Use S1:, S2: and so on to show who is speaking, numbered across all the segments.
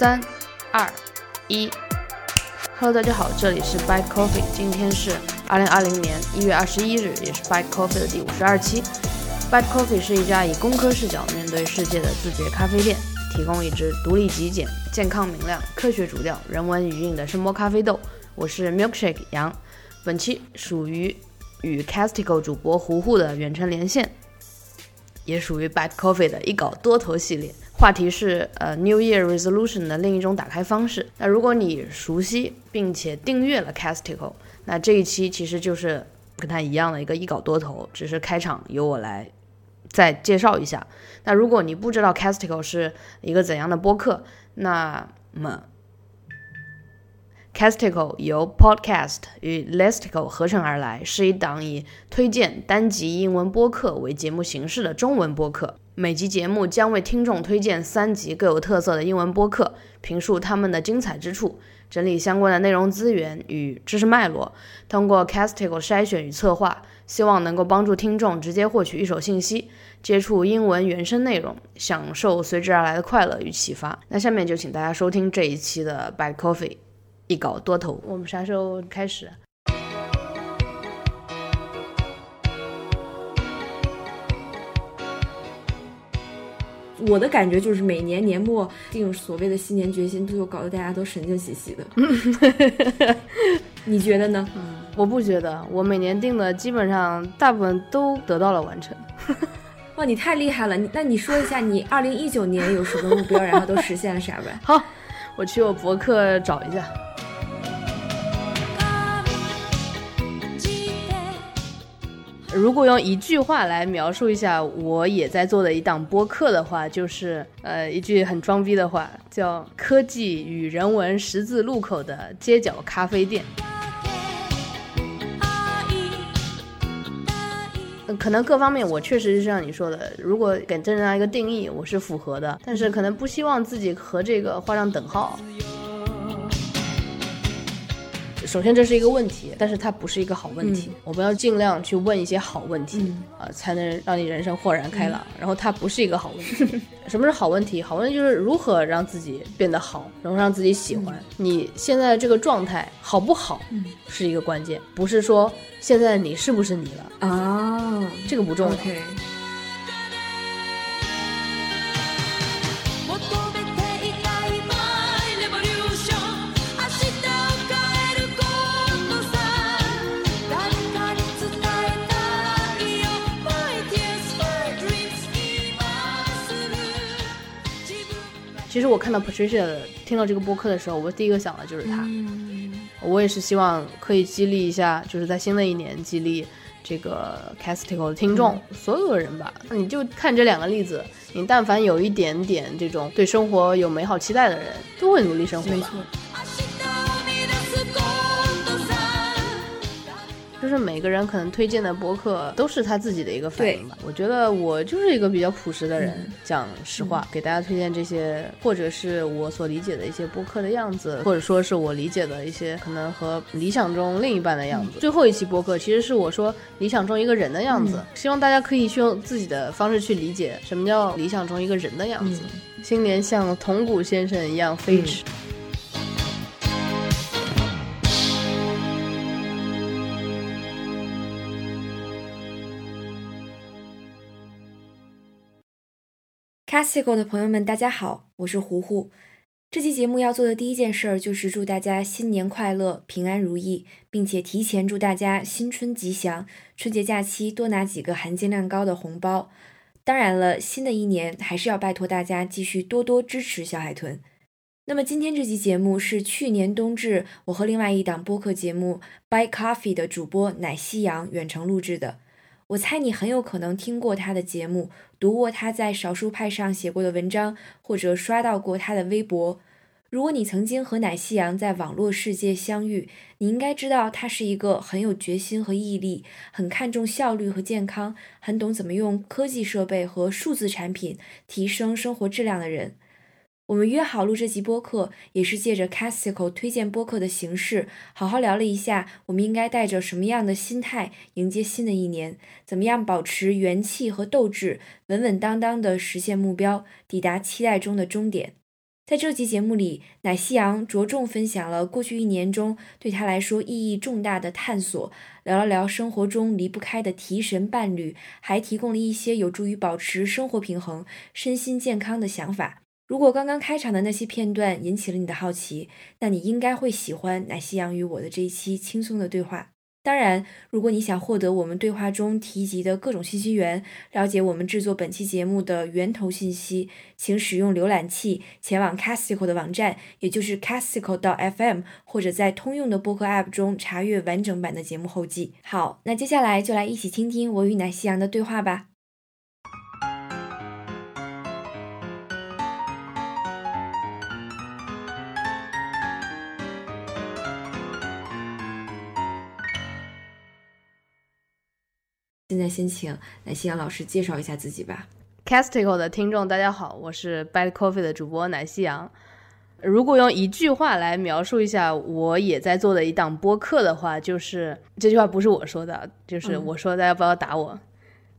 S1: 三、二、一，Hello，大家好，这里是 Bite Coffee，今天是二零二零年一月二十一日，也是 Bite Coffee 的第五十二期。Bite Coffee 是一家以工科视角面对世界的自觉咖啡店，提供一支独立极简、健康明亮、科学主调、人文语韵的声波咖啡豆。我是 Milkshake 杨，本期属于与 Castico 主播胡胡的远程连线，也属于 Bite Coffee 的一稿多头系列。话题是呃 New Year Resolution 的另一种打开方式。那如果你熟悉并且订阅了 Castico，那这一期其实就是跟它一样的一个一稿多头，只是开场由我来再介绍一下。那如果你不知道 Castico 是一个怎样的播客，那么 Castico 由 Podcast 与 Listicle 合成而来，是一档以推荐单集英文播客为节目形式的中文播客。每集节目将为听众推荐三集各有特色的英文播客，评述他们的精彩之处，整理相关的内容资源与知识脉络，通过 Castigo 筛选与策划，希望能够帮助听众直接获取一手信息，接触英文原生内容，享受随之而来的快乐与启发。那下面就请大家收听这一期的 Bad Coffee，一稿多投。我们啥时候开始？
S2: 我的感觉就是每年年末定所谓的新年决心，最后搞得大家都神经兮兮的。你觉得呢？
S1: 嗯，我不觉得，我每年定的基本上大部分都得到了完成。
S2: 哇，你太厉害了！你那你说一下，你二零一九年有什么目标，然后都实现了啥呗？
S1: 好，我去我博客找一下。如果用一句话来描述一下我也在做的一档播客的话，就是呃一句很装逼的话，叫“科技与人文十字路口的街角咖啡店”。可能各方面我确实是像你说的，如果给这样一个定义，我是符合的，但是可能不希望自己和这个画上等号。首先，这是一个问题，但是它不是一个好问题。我们要尽量去问一些好问题啊，才能让你人生豁然开朗。然后，它不是一个好问题。什么是好问题？好问题就是如何让自己变得好，然后让自己喜欢。你现在这个状态好不好，是一个关键，不是说现在你是不是你了啊，这个不重要。其实我看到 Patricia 听到这个播客的时候，我第一个想的就是他。我也是希望可以激励一下，就是在新的一年激励这个 Castico 的听众，所有的人吧。你就看这两个例子，你但凡有一点点这种对生活有美好期待的人，都会努力生活。
S2: 没错。
S1: 就是每个人可能推荐的播客都是他自己的一个反应吧。我觉得我就是一个比较朴实的人，讲实话，给大家推荐这些，或者是我所理解的一些播客的样子，或者说是我理解的一些可能和理想中另一半的样子。最后一期播客其实是我说理想中一个人的样子，希望大家可以去用自己的方式去理解什么叫理想中一个人的样子。新年像铜鼓先生一样飞驰。
S2: Castigo 的朋友们，大家好，我是胡胡。这期节目要做的第一件事儿就是祝大家新年快乐、平安如意，并且提前祝大家新春吉祥，春节假期多拿几个含金量高的红包。当然了，新的一年还是要拜托大家继续多多支持小海豚。那么今天这期节目是去年冬至我和另外一档播客节目 Buy Coffee 的主播奶夕阳远程录制的。我猜你很有可能听过他的节目，读过他在少数派上写过的文章，或者刷到过他的微博。如果你曾经和奶夕阳在网络世界相遇，你应该知道他是一个很有决心和毅力，很看重效率和健康，很懂怎么用科技设备和数字产品提升生活质量的人。我们约好录这集播客，也是借着 Castico 推荐播客的形式，好好聊了一下，我们应该带着什么样的心态迎接新的一年，怎么样保持元气和斗志，稳稳当当的实现目标，抵达期待中的终点。在这期节目里，奶昔阳着重分享了过去一年中对他来说意义重大的探索，聊了聊生活中离不开的提神伴侣，还提供了一些有助于保持生活平衡、身心健康的想法。如果刚刚开场的那些片段引起了你的好奇，那你应该会喜欢奶昔阳与我的这一期轻松的对话。当然，如果你想获得我们对话中提及的各种信息源，了解我们制作本期节目的源头信息，请使用浏览器前往 Castico 的网站，也就是 Castico 到 FM，或者在通用的播客 App 中查阅完整版的节目后记。好，那接下来就来一起听听我与奶昔阳的对话吧。先请奶昔阳老师介绍一下自己吧。
S1: Castico 的听众，大家好，我是 Bad Coffee 的主播奶昔阳。如果用一句话来描述一下我也在做的一档播客的话，就是这句话不是我说的，就是我说，大家不要打我。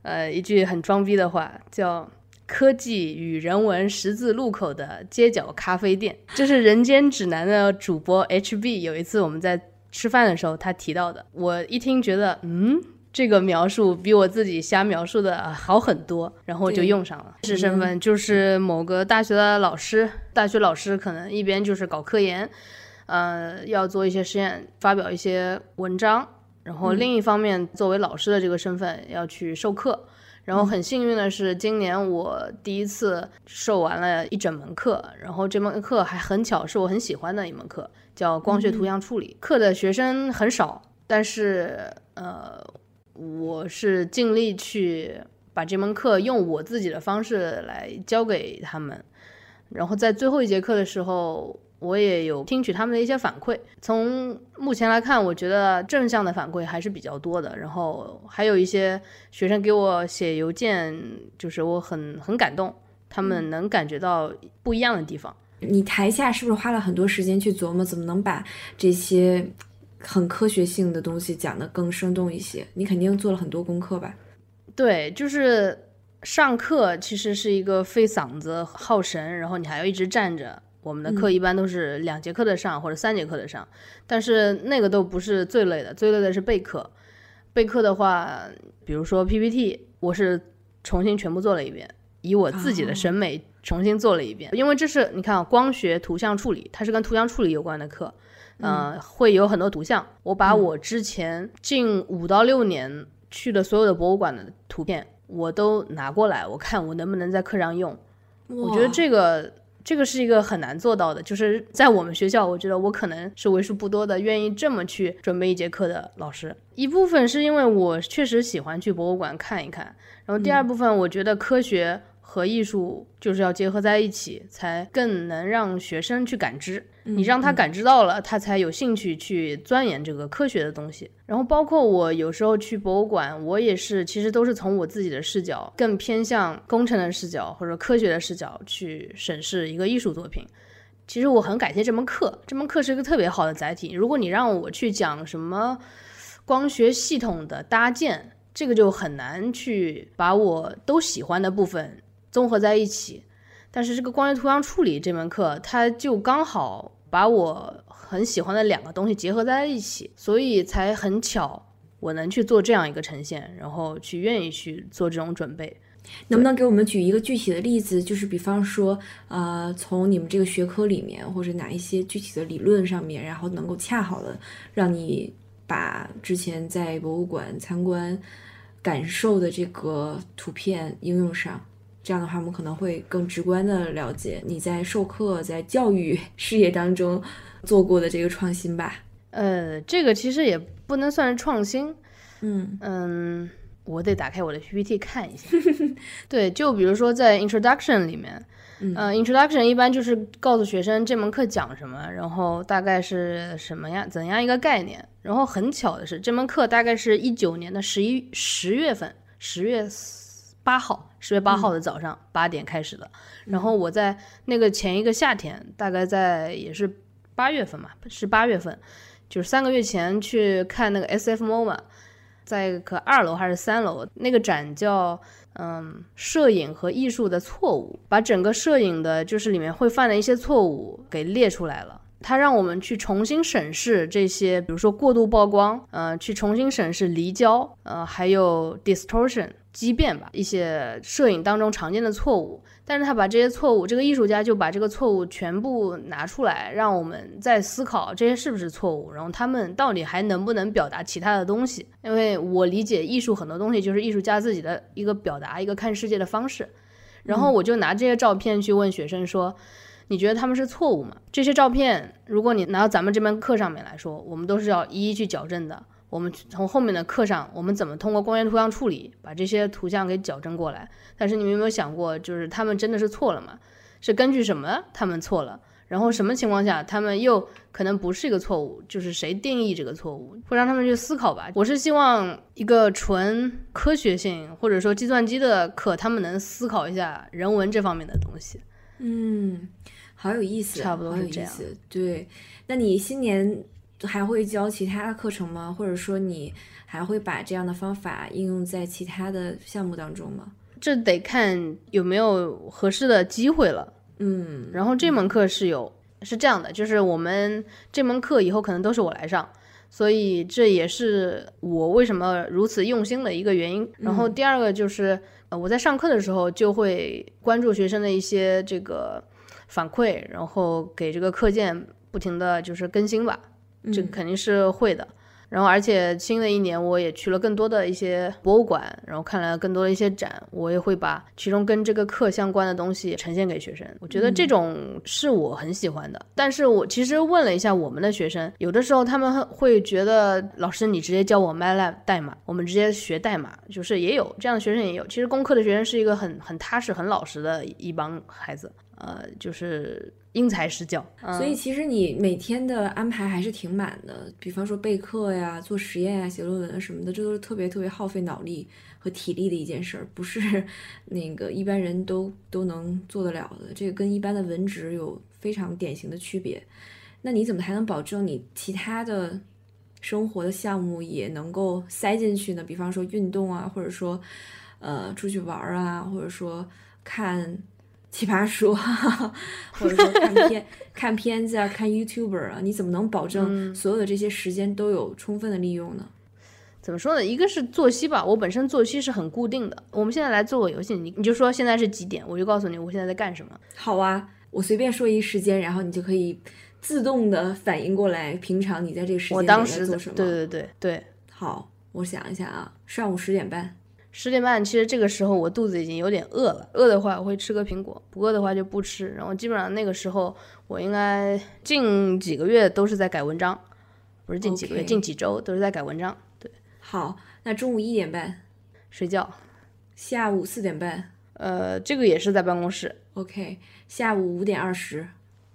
S1: 呃，一句很装逼的话，叫“科技与人文十字路口的街角咖啡店”，这是《人间指南》的主播 HB 有一次我们在吃饭的时候他提到的。我一听觉得，嗯。这个描述比我自己瞎描述的好很多，然后就用上了。是身份就是某个大学的老师，大学老师可能一边就是搞科研，呃，要做一些实验，发表一些文章，然后另一方面作为老师的这个身份要去授课。然后很幸运的是，今年我第一次授完了一整门课，然后这门课还很巧是我很喜欢的一门课，叫光学图像处理。课的学生很少，但是呃。我是尽力去把这门课用我自己的方式来教给他们，然后在最后一节课的时候，我也有听取他们的一些反馈。从目前来看，我觉得正向的反馈还是比较多的。然后还有一些学生给我写邮件，就是我很很感动，他们能感觉到不一样的地方。
S2: 你台下是不是花了很多时间去琢磨，怎么能把这些？很科学性的东西讲的更生动一些，你肯定做了很多功课吧？
S1: 对，就是上课其实是一个费嗓子、耗神，然后你还要一直站着。我们的课一般都是两节课的上或者三节课的上，但是那个都不是最累的，最累的是备课。备课的话，比如说 PPT，我是重新全部做了一遍，以我自己的审美重新做了一遍，因为这是你看光学图像处理，它是跟图像处理有关的课。嗯，会有很多图像。我把我之前近五到六年去的所有的博物馆的图片，我都拿过来，我看我能不能在课上用。我觉得这个这个是一个很难做到的，就是在我们学校，我觉得我可能是为数不多的愿意这么去准备一节课的老师。一部分是因为我确实喜欢去博物馆看一看，然后第二部分我觉得科学。和艺术就是要结合在一起，才更能让学生去感知。你让他感知到了，他才有兴趣去钻研这个科学的东西。然后包括我有时候去博物馆，我也是，其实都是从我自己的视角，更偏向工程的视角或者科学的视角去审视一个艺术作品。其实我很感谢这门课，这门课是一个特别好的载体。如果你让我去讲什么光学系统的搭建，这个就很难去把我都喜欢的部分。综合在一起，但是这个光学图像处理这门课，它就刚好把我很喜欢的两个东西结合在一起，所以才很巧我能去做这样一个呈现，然后去愿意去做这种准备。
S2: 能不能给我们举一个具体的例子？就是比方说，呃，从你们这个学科里面，或者哪一些具体的理论上面，然后能够恰好的让你把之前在博物馆参观感受的这个图片应用上。这样的话，我们可能会更直观的了解你在授课、在教育事业当中做过的这个创新吧。
S1: 呃，这个其实也不能算是创新。
S2: 嗯
S1: 嗯，我得打开我的 PPT 看一下。对，就比如说在 Introduction 里面，呃，Introduction 一般就是告诉学生这门课讲什么，然后大概是什么样、怎样一个概念。然后很巧的是，这门课大概是一九年的十一十月份，十月。八号，十月八号的早上八点开始的。然后我在那个前一个夏天，大概在也是八月份嘛，是八月份，就是三个月前去看那个 S F MoMA，在可二楼还是三楼，那个展叫嗯，摄影和艺术的错误，把整个摄影的就是里面会犯的一些错误给列出来了。它让我们去重新审视这些，比如说过度曝光，呃，去重新审视离焦，呃，还有 distortion 畸变吧，一些摄影当中常见的错误。但是他把这些错误，这个艺术家就把这个错误全部拿出来，让我们再思考这些是不是错误，然后他们到底还能不能表达其他的东西？因为我理解艺术很多东西就是艺术家自己的一个表达，一个看世界的方式。然后我就拿这些照片去问学生说。你觉得他们是错误吗？这些照片，如果你拿到咱们这门课上面来说，我们都是要一一去矫正的。我们从后面的课上，我们怎么通过光源图像处理把这些图像给矫正过来？但是你们有没有想过，就是他们真的是错了吗？是根据什么他们错了？然后什么情况下他们又可能不是一个错误？就是谁定义这个错误？会让他们去思考吧。我是希望一个纯科学性或者说计算机的课，他们能思考一下人文这方面的东西。
S2: 嗯。好有意思，
S1: 差不多
S2: 是这样。对，那你新年还会教其他的课程吗？或者说你还会把这样的方法应用在其他的项目当中吗？
S1: 这得看有没有合适的机会了。
S2: 嗯，
S1: 然后这门课是有，是这样的，就是我们这门课以后可能都是我来上，所以这也是我为什么如此用心的一个原因。然后第二个就是，呃，我在上课的时候就会关注学生的一些这个。反馈，然后给这个课件不停的就是更新吧，这肯定是会的。然后，而且新的一年我也去了更多的一些博物馆，然后看了更多的一些展，我也会把其中跟这个课相关的东西呈现给学生。我觉得这种是我很喜欢的。但是我其实问了一下我们的学生，有的时候他们会觉得老师你直接教我 MATLAB 代码，我们直接学代码，就是也有这样的学生也有。其实工科的学生是一个很很踏实、很老实的一帮孩子。呃，就是因材施教，
S2: 所以其实你每天的安排还是挺满的。比方说备课呀、做实验呀、写论文什么的，这都是特别特别耗费脑力和体力的一件事儿，不是那个一般人都都能做得了的。这个跟一般的文职有非常典型的区别。那你怎么还能保证你其他的生活的项目也能够塞进去呢？比方说运动啊，或者说呃出去玩啊，或者说看。奇葩说，或者说看片、看片子啊，看 YouTuber 啊，你怎么能保证所有的这些时间都有充分的利用呢？
S1: 怎么说呢？一个是作息吧，我本身作息是很固定的。我们现在来做个游戏，你你就说现在是几点，我就告诉你我现在在干什么。
S2: 好啊，我随便说一时间，然后你就可以自动的反应过来，平常你在这个时间
S1: 我当时
S2: 做什么？
S1: 对对对对。
S2: 好，我想一下啊，上午十点半。
S1: 十点半，其实这个时候我肚子已经有点饿了。饿的话，我会吃个苹果；不饿的话就不吃。然后基本上那个时候，我应该近几个月都是在改文章，不是近几个月，近几周都是在改文章。对，
S2: 好，那中午一点半
S1: 睡觉，
S2: 下午四点半，
S1: 呃，这个也是在办公室。
S2: OK，下午五点二十，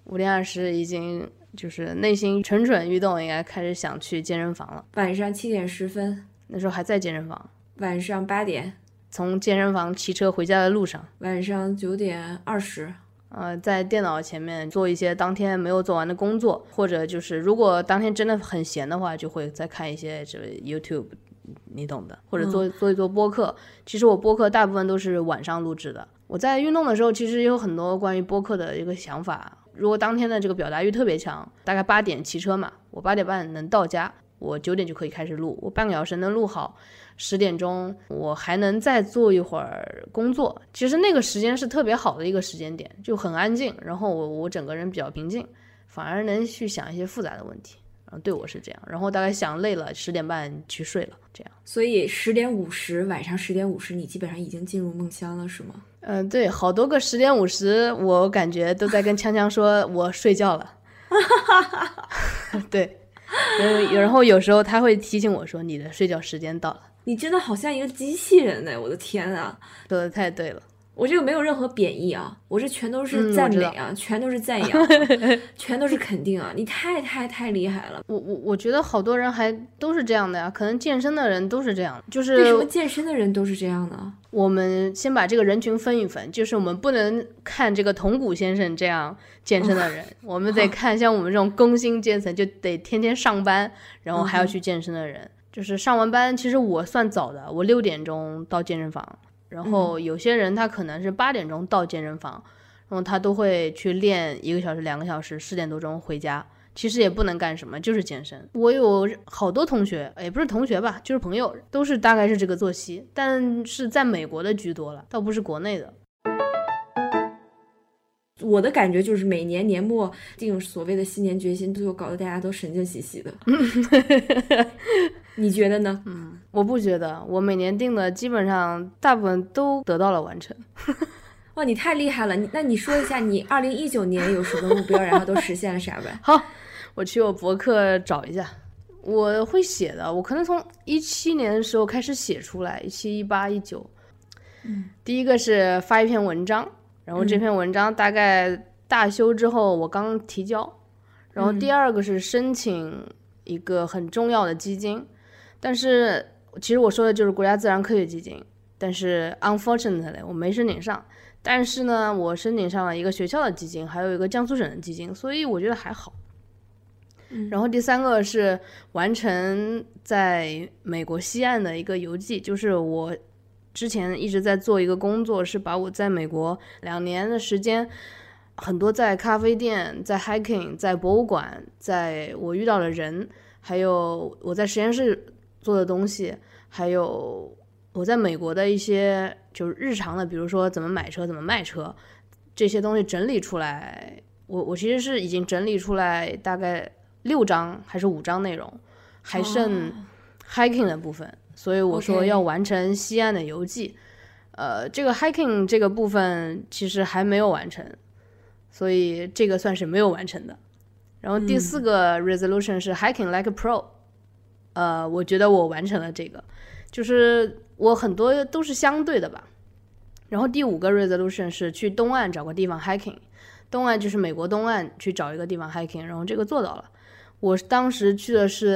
S1: 五点二十已经就是内心蠢蠢欲动，应该开始想去健身房了。
S2: 晚上七点十分，
S1: 那时候还在健身房。
S2: 晚上八点，
S1: 从健身房骑车回家的路上。
S2: 晚上九点二十，
S1: 呃，在电脑前面做一些当天没有做完的工作，或者就是如果当天真的很闲的话，就会再看一些这 YouTube，你懂的，或者做做一做播客。其实我播客大部分都是晚上录制的。我在运动的时候，其实有很多关于播客的一个想法。如果当天的这个表达欲特别强，大概八点骑车嘛，我八点半能到家，我九点就可以开始录，我半个小时能录好。十点钟，我还能再做一会儿工作。其实那个时间是特别好的一个时间点，就很安静，然后我我整个人比较平静，反而能去想一些复杂的问题。嗯，对我是这样。然后大概想累了，十点半去睡了，这样。
S2: 所以十点五十，晚上十点五十，你基本上已经进入梦乡了，是吗？
S1: 嗯，对，好多个十点五十，我感觉都在跟锵锵说我睡觉了。对，然后有时候他会提醒我说你的睡觉时间到了。
S2: 你真的好像一个机器人呢！我的天啊，
S1: 说的太对了。
S2: 我这个没有任何贬义啊，我这全都是赞美啊，全都是赞 扬，全都是肯定啊！你太太太厉害了。
S1: 我我我觉得好多人还都是这样的呀，可能健身的人都是这样，就是
S2: 为什么健身的人都是这样呢？
S1: 我们先把这个人群分一分，就是我们不能看这个铜鼓先生这样健身的人，我们得 看像我们这种工薪阶层，就得天天上班，然后还要去健身的人。就是上完班，其实我算早的，我六点钟到健身房，然后有些人他可能是八点钟到健身房，然后他都会去练一个小时、两个小时，十点多钟回家。其实也不能干什么，就是健身。我有好多同学，也不是同学吧，就是朋友，都是大概是这个作息，但是在美国的居多了，倒不是国内的。
S2: 我的感觉就是每年年末定所谓的新年决心，最后搞得大家都神经兮兮的。你觉得呢？
S1: 嗯，我不觉得，我每年定的基本上大部分都得到了完成。
S2: 哇，你太厉害了！你那你说一下，你二零一九年有什么目标，然后都实现了啥呗？
S1: 好。我去我博客找一下，我会写的。我可能从一七年的时候开始写出来，一七、一八、一九。
S2: 嗯，
S1: 第一个是发一篇文章，然后这篇文章大概大修之后我刚提交，然后第二个是申请一个很重要的基金，但是其实我说的就是国家自然科学基金，但是 unfortunately 我没申请上。但是呢，我申请上了一个学校的基金，还有一个江苏省的基金，所以我觉得还好。然后第三个是完成在美国西岸的一个游记，就是我之前一直在做一个工作，是把我在美国两年的时间，很多在咖啡店、在 hiking、在博物馆、在我遇到的人，还有我在实验室做的东西，还有我在美国的一些就是日常的，比如说怎么买车、怎么卖车这些东西整理出来。我我其实是已经整理出来大概。六章还是五章内容，还剩 hiking 的部分，所以我说要完成西岸的游记。呃，这个 hiking 这个部分其实还没有完成，所以这个算是没有完成的。然后第四个 resolution 是 hiking like a pro，呃，我觉得我完成了这个，就是我很多都是相对的吧。然后第五个 resolution 是去东岸找个地方 hiking，东岸就是美国东岸去找一个地方 hiking，然后这个做到了。我当时去的是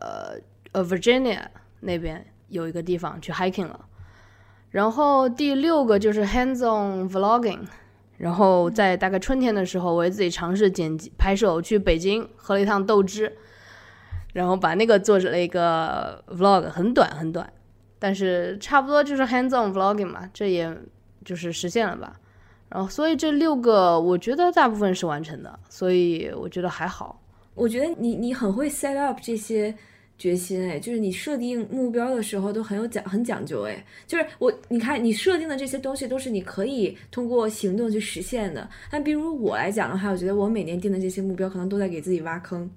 S1: 呃呃 Virginia 那边有一个地方去 hiking 了，然后第六个就是 hands-on vlogging，然后在大概春天的时候，我也自己尝试剪辑拍摄，我去北京喝了一趟豆汁，然后把那个做成了一个 vlog，很短很短，但是差不多就是 hands-on vlogging 嘛，这也就是实现了吧。然后所以这六个我觉得大部分是完成的，所以我觉得还好。
S2: 我觉得你你很会 set up 这些决心哎，就是你设定目标的时候都很有讲很讲究哎，就是我你看你设定的这些东西都是你可以通过行动去实现的。但比如我来讲的话，我觉得我每年定的这些目标可能都在给自己挖坑。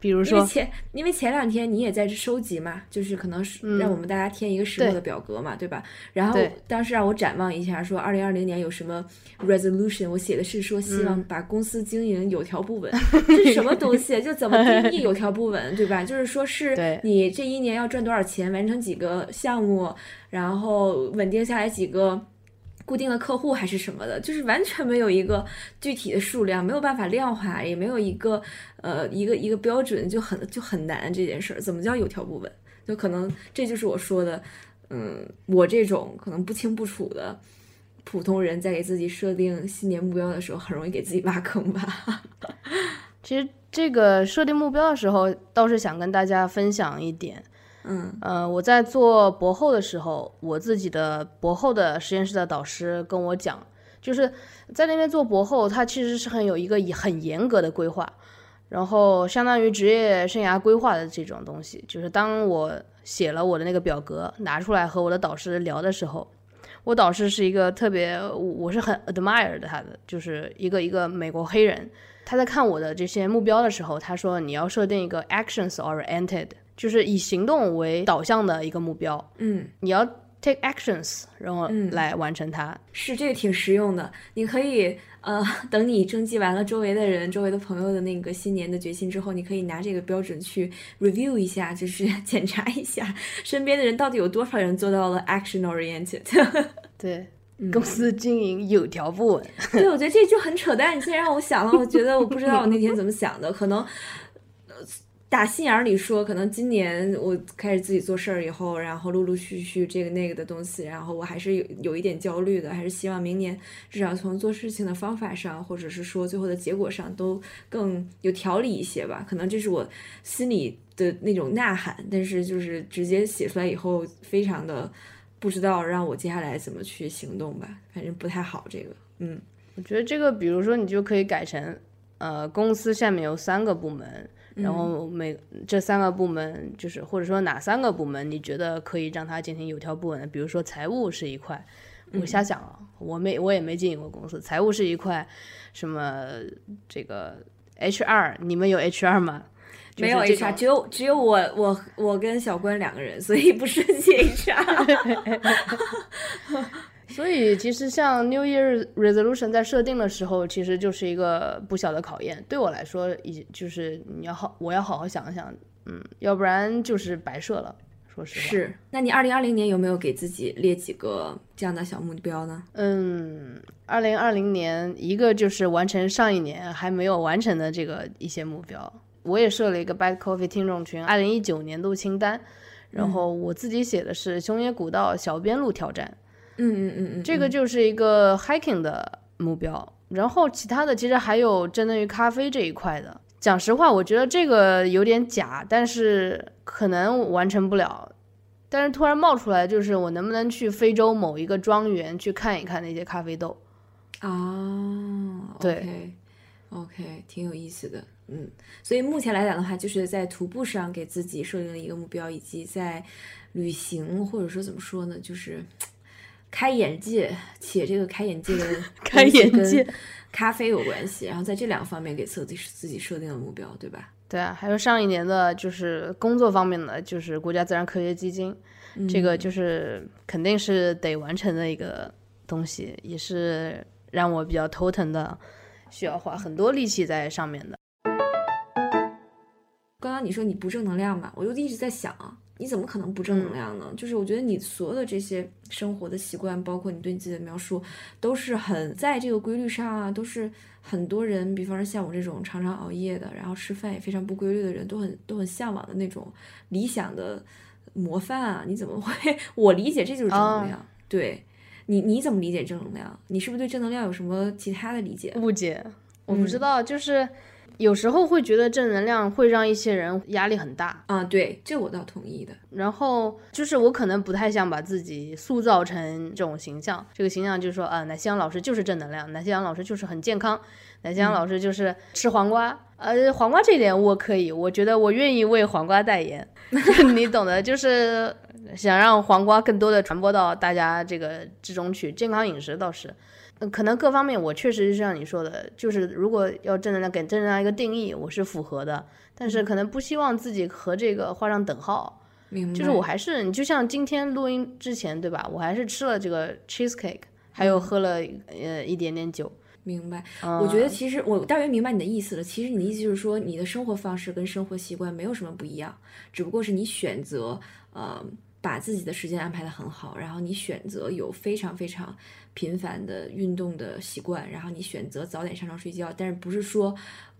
S1: 比如说，
S2: 因为前因为前两天你也在收集嘛，就是可能是让我们大家填一个石墨的表格嘛，对吧？然后当时让我展望一下，说二零二零年有什么 resolution，我写的是说希望把公司经营有条不紊，这是什么东西？就怎么定义有条不紊，对吧？就是说是你这一年要赚多少钱，完成几个项目，然后稳定下来几个。固定的客户还是什么的，就是完全没有一个具体的数量，没有办法量化，也没有一个呃一个一个标准，就很就很难这件事儿。怎么叫有条不紊？就可能这就是我说的，嗯，我这种可能不清不楚的普通人在给自己设定新年目标的时候，很容易给自己挖坑吧。
S1: 其实这个设定目标的时候，倒是想跟大家分享一点。
S2: 嗯
S1: 呃，我在做博后的时候，我自己的博后的实验室的导师跟我讲，就是在那边做博后，他其实是很有一个很严格的规划，然后相当于职业生涯规划的这种东西。就是当我写了我的那个表格拿出来和我的导师聊的时候，我导师是一个特别，我是很 admire 的他的，就是一个一个美国黑人，他在看我的这些目标的时候，他说你要设定一个 actions oriented。就是以行动为导向的一个目标，
S2: 嗯，
S1: 你要 take actions，然后来完成它。
S2: 是这个挺实用的，你可以呃，等你征集完了周围的人、周围的朋友的那个新年的决心之后，你可以拿这个标准去 review 一下，就是 检查一下身边的人到底有多少人做到了 action oriented。
S1: 对，公司经营有条不紊。
S2: 对，我觉得这就很扯淡。你现在让我想了，我觉得我不知道我那天怎么想的，可能。打心眼里说，可能今年我开始自己做事儿以后，然后陆陆续续这个那个的东西，然后我还是有有一点焦虑的，还是希望明年至少从做事情的方法上，或者是说最后的结果上都更有条理一些吧。可能这是我心里的那种呐喊，但是就是直接写出来以后，非常的不知道让我接下来怎么去行动吧，反正不太好这个。嗯，
S1: 我觉得这个，比如说你就可以改成，呃，公司下面有三个部门，然后每这三个部门就是或者说哪三个部门，你觉得可以让它进行有条不紊的，比如说财务是一块，我瞎想啊，我没我也没经营过公司，财务是一块，什么这个 HR，你们有 HR 吗？
S2: 没有 HR，只有只有我我我跟小关两个人，所以不涉及 HR。
S1: 所以其实像 New Year Resolution 在设定的时候，其实就是一个不小的考验。对我来说，已就是你要好，我要好好想想，嗯，要不然就是白设了。说实话。
S2: 是。那你二零二零年有没有给自己列几个这样的小目标呢？
S1: 嗯，二零二零年一个就是完成上一年还没有完成的这个一些目标。我也设了一个 Bad Coffee 听众群，二零一九年度清单，然后我自己写的是熊野古道小边路挑战，
S2: 嗯嗯嗯嗯嗯，
S1: 这个就是一个 hiking 的目标，然后其他的其实还有针对于咖啡这一块的。讲实话，我觉得这个有点假，但是可能完成不了。但是突然冒出来，就是我能不能去非洲某一个庄园去看一看那些咖啡豆？
S2: 啊，
S1: 对
S2: ，OK，挺有意思的。嗯，所以目前来讲的话，就是在徒步上给自己设定了一个目标，以及在旅行或者说怎么说呢，就是开眼界，且这个开眼界的
S1: 开眼界
S2: 咖啡有关系，然后在这两个方面给自己自己设定了目标，对吧？
S1: 对啊，还有上一年的就是工作方面的，就是国家自然科学基金，这个就是肯定是得完成的一个东西，也是让我比较头疼的，需要花很多力气在上面的。
S2: 刚刚你说你不正能量嘛，我就一直在想，你怎么可能不正能量呢？就是我觉得你所有的这些生活的习惯，包括你对你自己的描述，都是很在这个规律上啊，都是很多人，比方说像我这种常常熬夜的，然后吃饭也非常不规律的人，都很都很向往的那种理想的模范啊！你怎么会？我理解这就是正能量。对你，你怎么理解正能量？你是不是对正能量有什么其他的理解？
S1: 误解？我不知道，就是。有时候会觉得正能量会让一些人压力很大
S2: 啊，对，这我倒同意的。
S1: 然后就是我可能不太想把自己塑造成这种形象，这个形象就是说，啊，南希阳老师就是正能量，南希阳老师就是很健康，南希阳老师就是吃黄瓜，呃，黄瓜这点我可以，我觉得我愿意为黄瓜代言，你懂的，就是想让黄瓜更多的传播到大家这个之中去，健康饮食倒是。嗯，可能各方面我确实是像你说的，就是如果要正能量给正能量一个定义，我是符合的，但是可能不希望自己和这个画上等号。
S2: 明
S1: 白。就是我还是，你就像今天录音之前，对吧？我还是吃了这个 cheesecake，还有喝了呃一点点酒。
S2: 明白。我觉得其实我大约明白你的意思了。其实你的意思就是说，你的生活方式跟生活习惯没有什么不一样，只不过是你选择呃。把自己的时间安排的很好，然后你选择有非常非常频繁的运动的习惯，然后你选择早点上床睡觉，但是不是说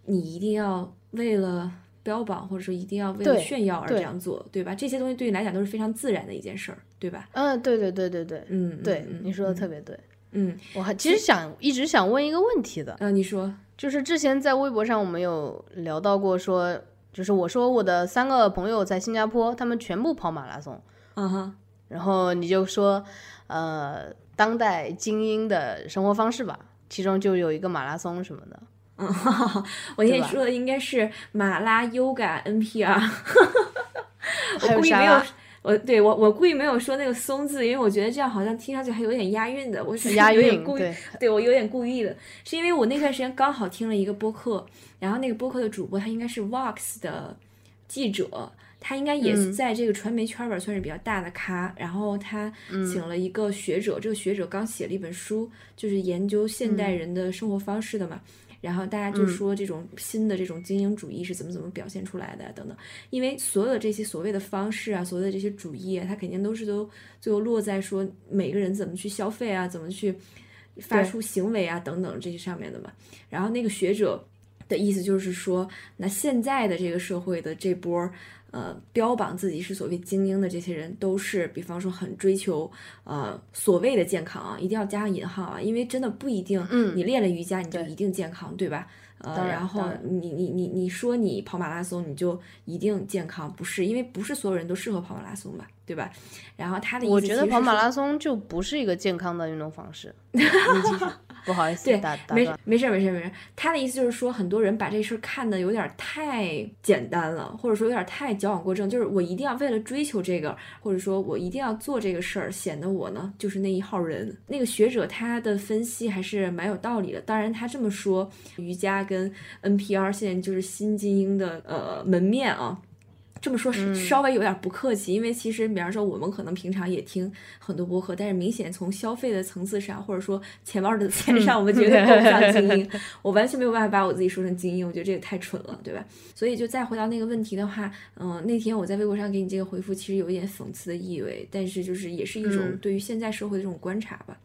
S2: 你一定要为了标榜或者说一定要为了炫耀而这样做，对吧？这些东西对你来讲都是非常自然的一件事儿，对吧？
S1: 嗯，对对对对对，
S2: 嗯，
S1: 对，你说的特别对，
S2: 嗯，
S1: 我还其实想一直想问一个问题的，
S2: 嗯，你说，
S1: 就是之前在微博上我们有聊到过，说就是我说我的三个朋友在新加坡，他们全部跑马拉松。
S2: 嗯哼，
S1: 然后你就说，呃，当代精英的生活方式吧，其中就有一个马拉松什么的。
S2: 嗯，我现在说的应该是马拉 Yoga NPR。我故意没有，我对我我故意没有说那个松字，因为我觉得这样好像听上去还有点押韵的。我是
S1: 押韵，
S2: 对，对我有点故意的，是因为我那段时间刚好听了一个播客，然后那个播客的主播他应该是 Vox 的记者。他应该也是在这个传媒圈吧算是比较大的咖，然后他请了一个学者，这个学者刚写了一本书，就是研究现代人的生活方式的嘛。然后大家就说这种新的这种精英主义是怎么怎么表现出来的等等。因为所有的这些所谓的方式啊，所谓的这些主义啊，它肯定都是都最后落在说每个人怎么去消费啊，怎么去发出行为啊等等这些上面的嘛。然后那个学者。的意思就是说，那现在的这个社会的这波呃标榜自己是所谓精英的这些人，都是比方说很追求呃所谓的健康啊，一定要加上引号啊，因为真的不一定，
S1: 嗯
S2: 你练了瑜伽你就一定健康，对吧？呃，
S1: 然
S2: 然后你你你你说你跑马拉松你就一定健康，不是，因为不是所有人都适合跑马拉松吧，对吧？然后他的意思
S1: 我觉得跑马拉松就不是一个健康的运动方式。你继续，不好意思，
S2: 对没。没事儿没事儿没事儿，他的意思就是说，很多人把这事儿看得有点儿太简单了，或者说有点儿太矫枉过正，就是我一定要为了追求这个，或者说我一定要做这个事儿，显得我呢就是那一号人。那个学者他的分析还是蛮有道理的，当然他这么说，瑜伽跟 NPR 现在就是新精英的呃门面啊。这么说是稍微有点不客气，因为其实，比方说我们可能平常也听很多播客，但是明显从消费的层次上，或者说钱包的钱上，我们绝对够不上精英。我完全没有办法把我自己说成精英，我觉得这个太蠢了，对吧？所以就再回到那个问题的话，嗯、那天我在微博上给你这个回复，其实有一点讽刺的意味，但是就是也是一种
S1: 嗯
S2: 对于现在社会的这种观察吧。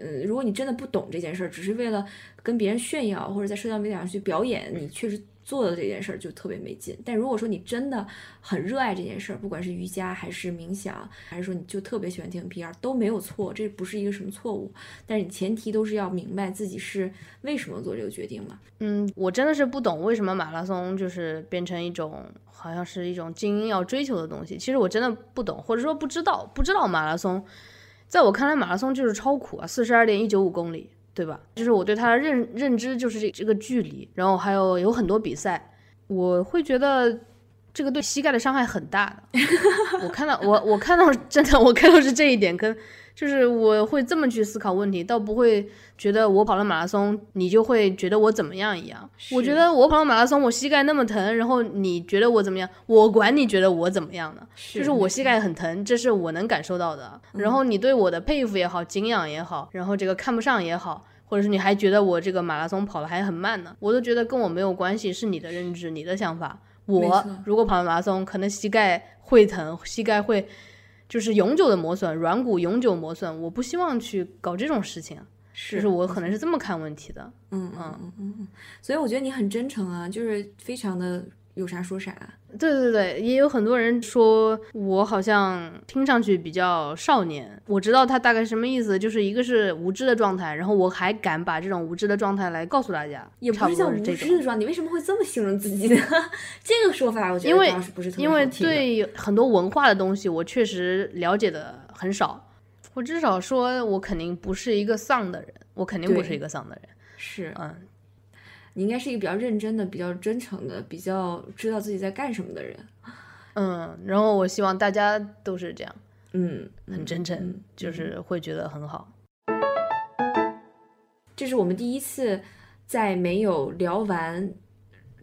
S2: 嗯，如果你真的不懂这件事儿，只是为了跟别人炫耀或者在社交媒体上去表演，你确实做的这件事儿就特别没劲。但如果说你真的很热爱这件事儿，不管是瑜伽还是冥想，还是说你就特别喜欢听 P R，都没有错，这不是一个什么错误。但是你前提都是要明白自己是为什么做这个决定嘛。
S1: 嗯，我真的是不懂为什么马拉松就是变成一种好像是一种精英要追求的东西。其实我真的不懂，或者说不知道，不知道马拉松，在我看来马拉松就是超苦啊，四十二点一九五公里，对吧？就是我对他的认认知就是这这个距离，然后还有有很多比赛，我会觉得这个对膝盖的伤害很大的。我看到我我看到真的我看到是这一点跟。就是我会这么去思考问题，倒不会觉得我跑了马拉松，你就会觉得我怎么样一样。我觉得我跑了马拉松，我膝盖那么疼，然后你觉得我怎么样？我管你觉得我怎么样呢？就是我膝盖很疼，这是我能感受到的。然后你对我的佩服也好，敬仰也好，然后这个看不上也好，或者是你还觉得我这个马拉松跑的还很慢呢，我都觉得跟我没有关系，是你的认知，你的想法。我如果跑完马拉松，可能膝盖会疼，膝盖会就是永久的磨损，软骨永久磨损。我不希望去搞这种事情，就是我可能是这么看问题的。
S2: 嗯嗯嗯嗯嗯，所以我觉得你很真诚啊，就是非常的有啥说啥。
S1: 对对对，也有很多人说我好像听上去比较少年。我知道他大概什么意思，就是一个是无知的状态，然后我还敢把这种无知的状态来告诉大家，
S2: 也不是叫无。知的状态，你为什么会这么形容自己呢？这个说法我觉得
S1: 因为
S2: 是不是特别
S1: 因为对很多文化的东西，我确实了解的很少。我至少说，我肯定不是一个丧的人，我肯定不是一个丧的人。
S2: 是
S1: 嗯，
S2: 你应该是一个比较认真的、比较真诚的、比较知道自己在干什么的人。
S1: 嗯，然后我希望大家都是这样，
S2: 嗯，
S1: 很真诚，
S2: 嗯
S1: 就是会觉得很好。
S2: 这是我们第一次在没有聊完、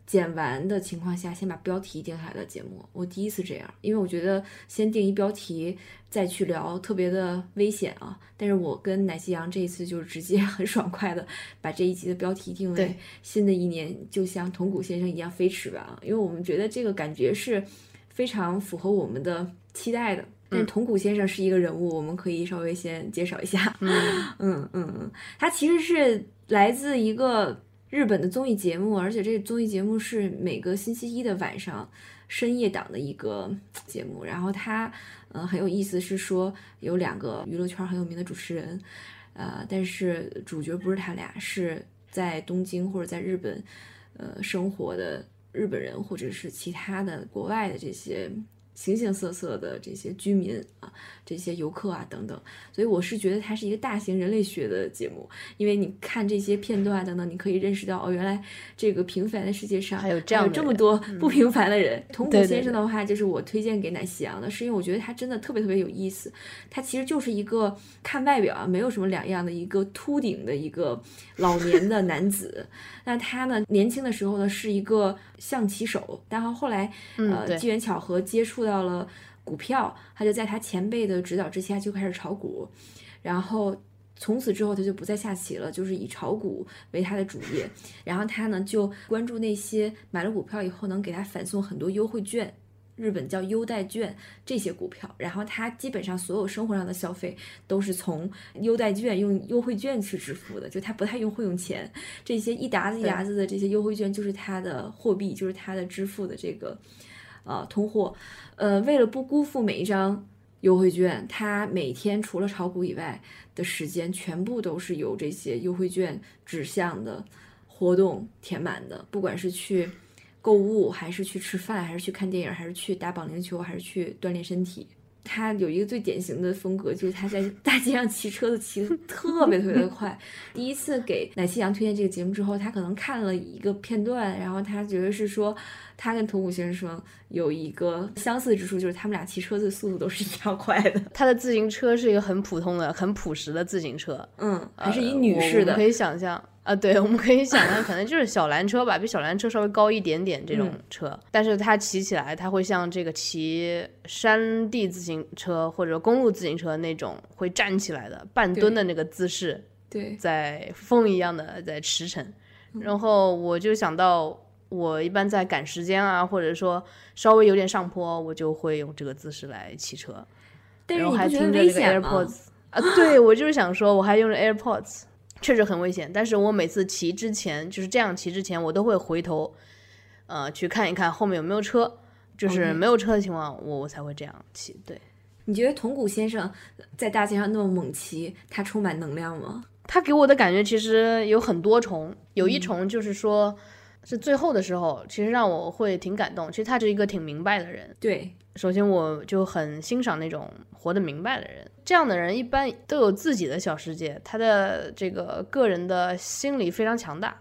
S2: 剪完的情况下，先把标题定下来的节目。我第一次这样，因为我觉得先定一标题再去聊特别的危险啊。但是我跟奶昔羊这一次就是直接 很爽快的把这一集的标题定为“新的一年就像铜鼓先生一样飞驰吧”啊，因为我们觉得这个感觉是非常符合我们的期待的。但是铜鼓先生是一个人物，我们可以稍微先介绍一下。
S1: 嗯
S2: 嗯嗯 嗯，它其实是来自一个日本的综艺节目，而且这个综艺节目是每个星期一的晚上深夜档的一个节目。然后它呃很有意思，是说有两个娱乐圈很有名的主持人，呃，但是主角不是他俩，是在东京或者在日本呃生活的日本人，或者是其他的国外的这些。形形色色的这些居民啊，这些游客啊等等，所以我是觉得它是一个大型人类学的节目，因为你看这些片段等等，你可以认识到哦，原来这个平凡的世界上
S1: 还有这样
S2: 这么多不平凡的人。铜鼓
S1: 对对
S2: 先生的话，就是我推荐给奶昔阳的，是因为我觉得他真的特别特别有意思。他其实就是一个看外表啊没有什么两样的一个秃顶的一个老年的男子。那他呢，年轻的时候呢是一个象棋手，然后后来呃
S1: 对
S2: 机缘巧合接触到了股票，他就在他前辈的指导之下就开始炒股，然后。从此之后，他就不再下棋了，就是以炒股为他的主业。然后他呢，就关注那些买了股票以后能给他返送很多优惠券，日本叫优待券这些股票。然后他基本上所有生活上的消费都是从优待券用优惠券去支付的，就他不太用会用钱。这些一沓子一沓子的这些优惠券就是他的货币，就是他的支付的这个啊通货。呃，为了不辜负每一张优惠券，他每天除了炒股以外的时间，全部都是由这些优惠券指向的活动填满的，不管是去购物，还是去吃饭，还是去看电影，还是去打保龄球，还是去锻炼身体。他有一个最典型的风格，就是他在大街上骑车子骑得特别特别的快。第一次给奶昔羊推荐这个节目之后，他可能看了一个片段，然后他觉得是说他跟桐谷先生有一个相似之处，就是他们俩骑车子速度都是一样快的。
S1: 他的自行车是一个很普通的、很朴实的自行车，
S2: 嗯，还是一女士的，
S1: 可以想象。啊，对，我们可以想象，可能就是小蓝车吧，比小蓝车稍微高一点点这种车，但是它骑起来，它会像这个骑山地自行车或者公路自行车那种会站起来的半蹲的那个姿势，
S2: 对，
S1: 在风一样的在驰骋，然后我就想到，我一般在赶时间啊，或者说稍微有点上坡，我就会用这个姿势来骑车，
S2: 但是
S1: 你还听着
S2: 这
S1: 个 AirPods 啊，对我就是想说，我还用着 AirPods。确实很危险，但是我每次骑之前就是这样骑之前，我都会回头，呃，去看一看后面有没有车，就是没有车的情况，我我才会这样骑。对，
S2: 你觉得铜鼓先生在大街上那么猛骑，他充满能量吗？
S1: 他给我的感觉其实有很多重，有一重就是说，是最后的时候，其实让我会挺感动。其实他是一个挺明白的人。
S2: 对，
S1: 首先我就很欣赏那种活得明白的人。这样的人一般都有自己的小世界，他的这个个人的心理非常强大。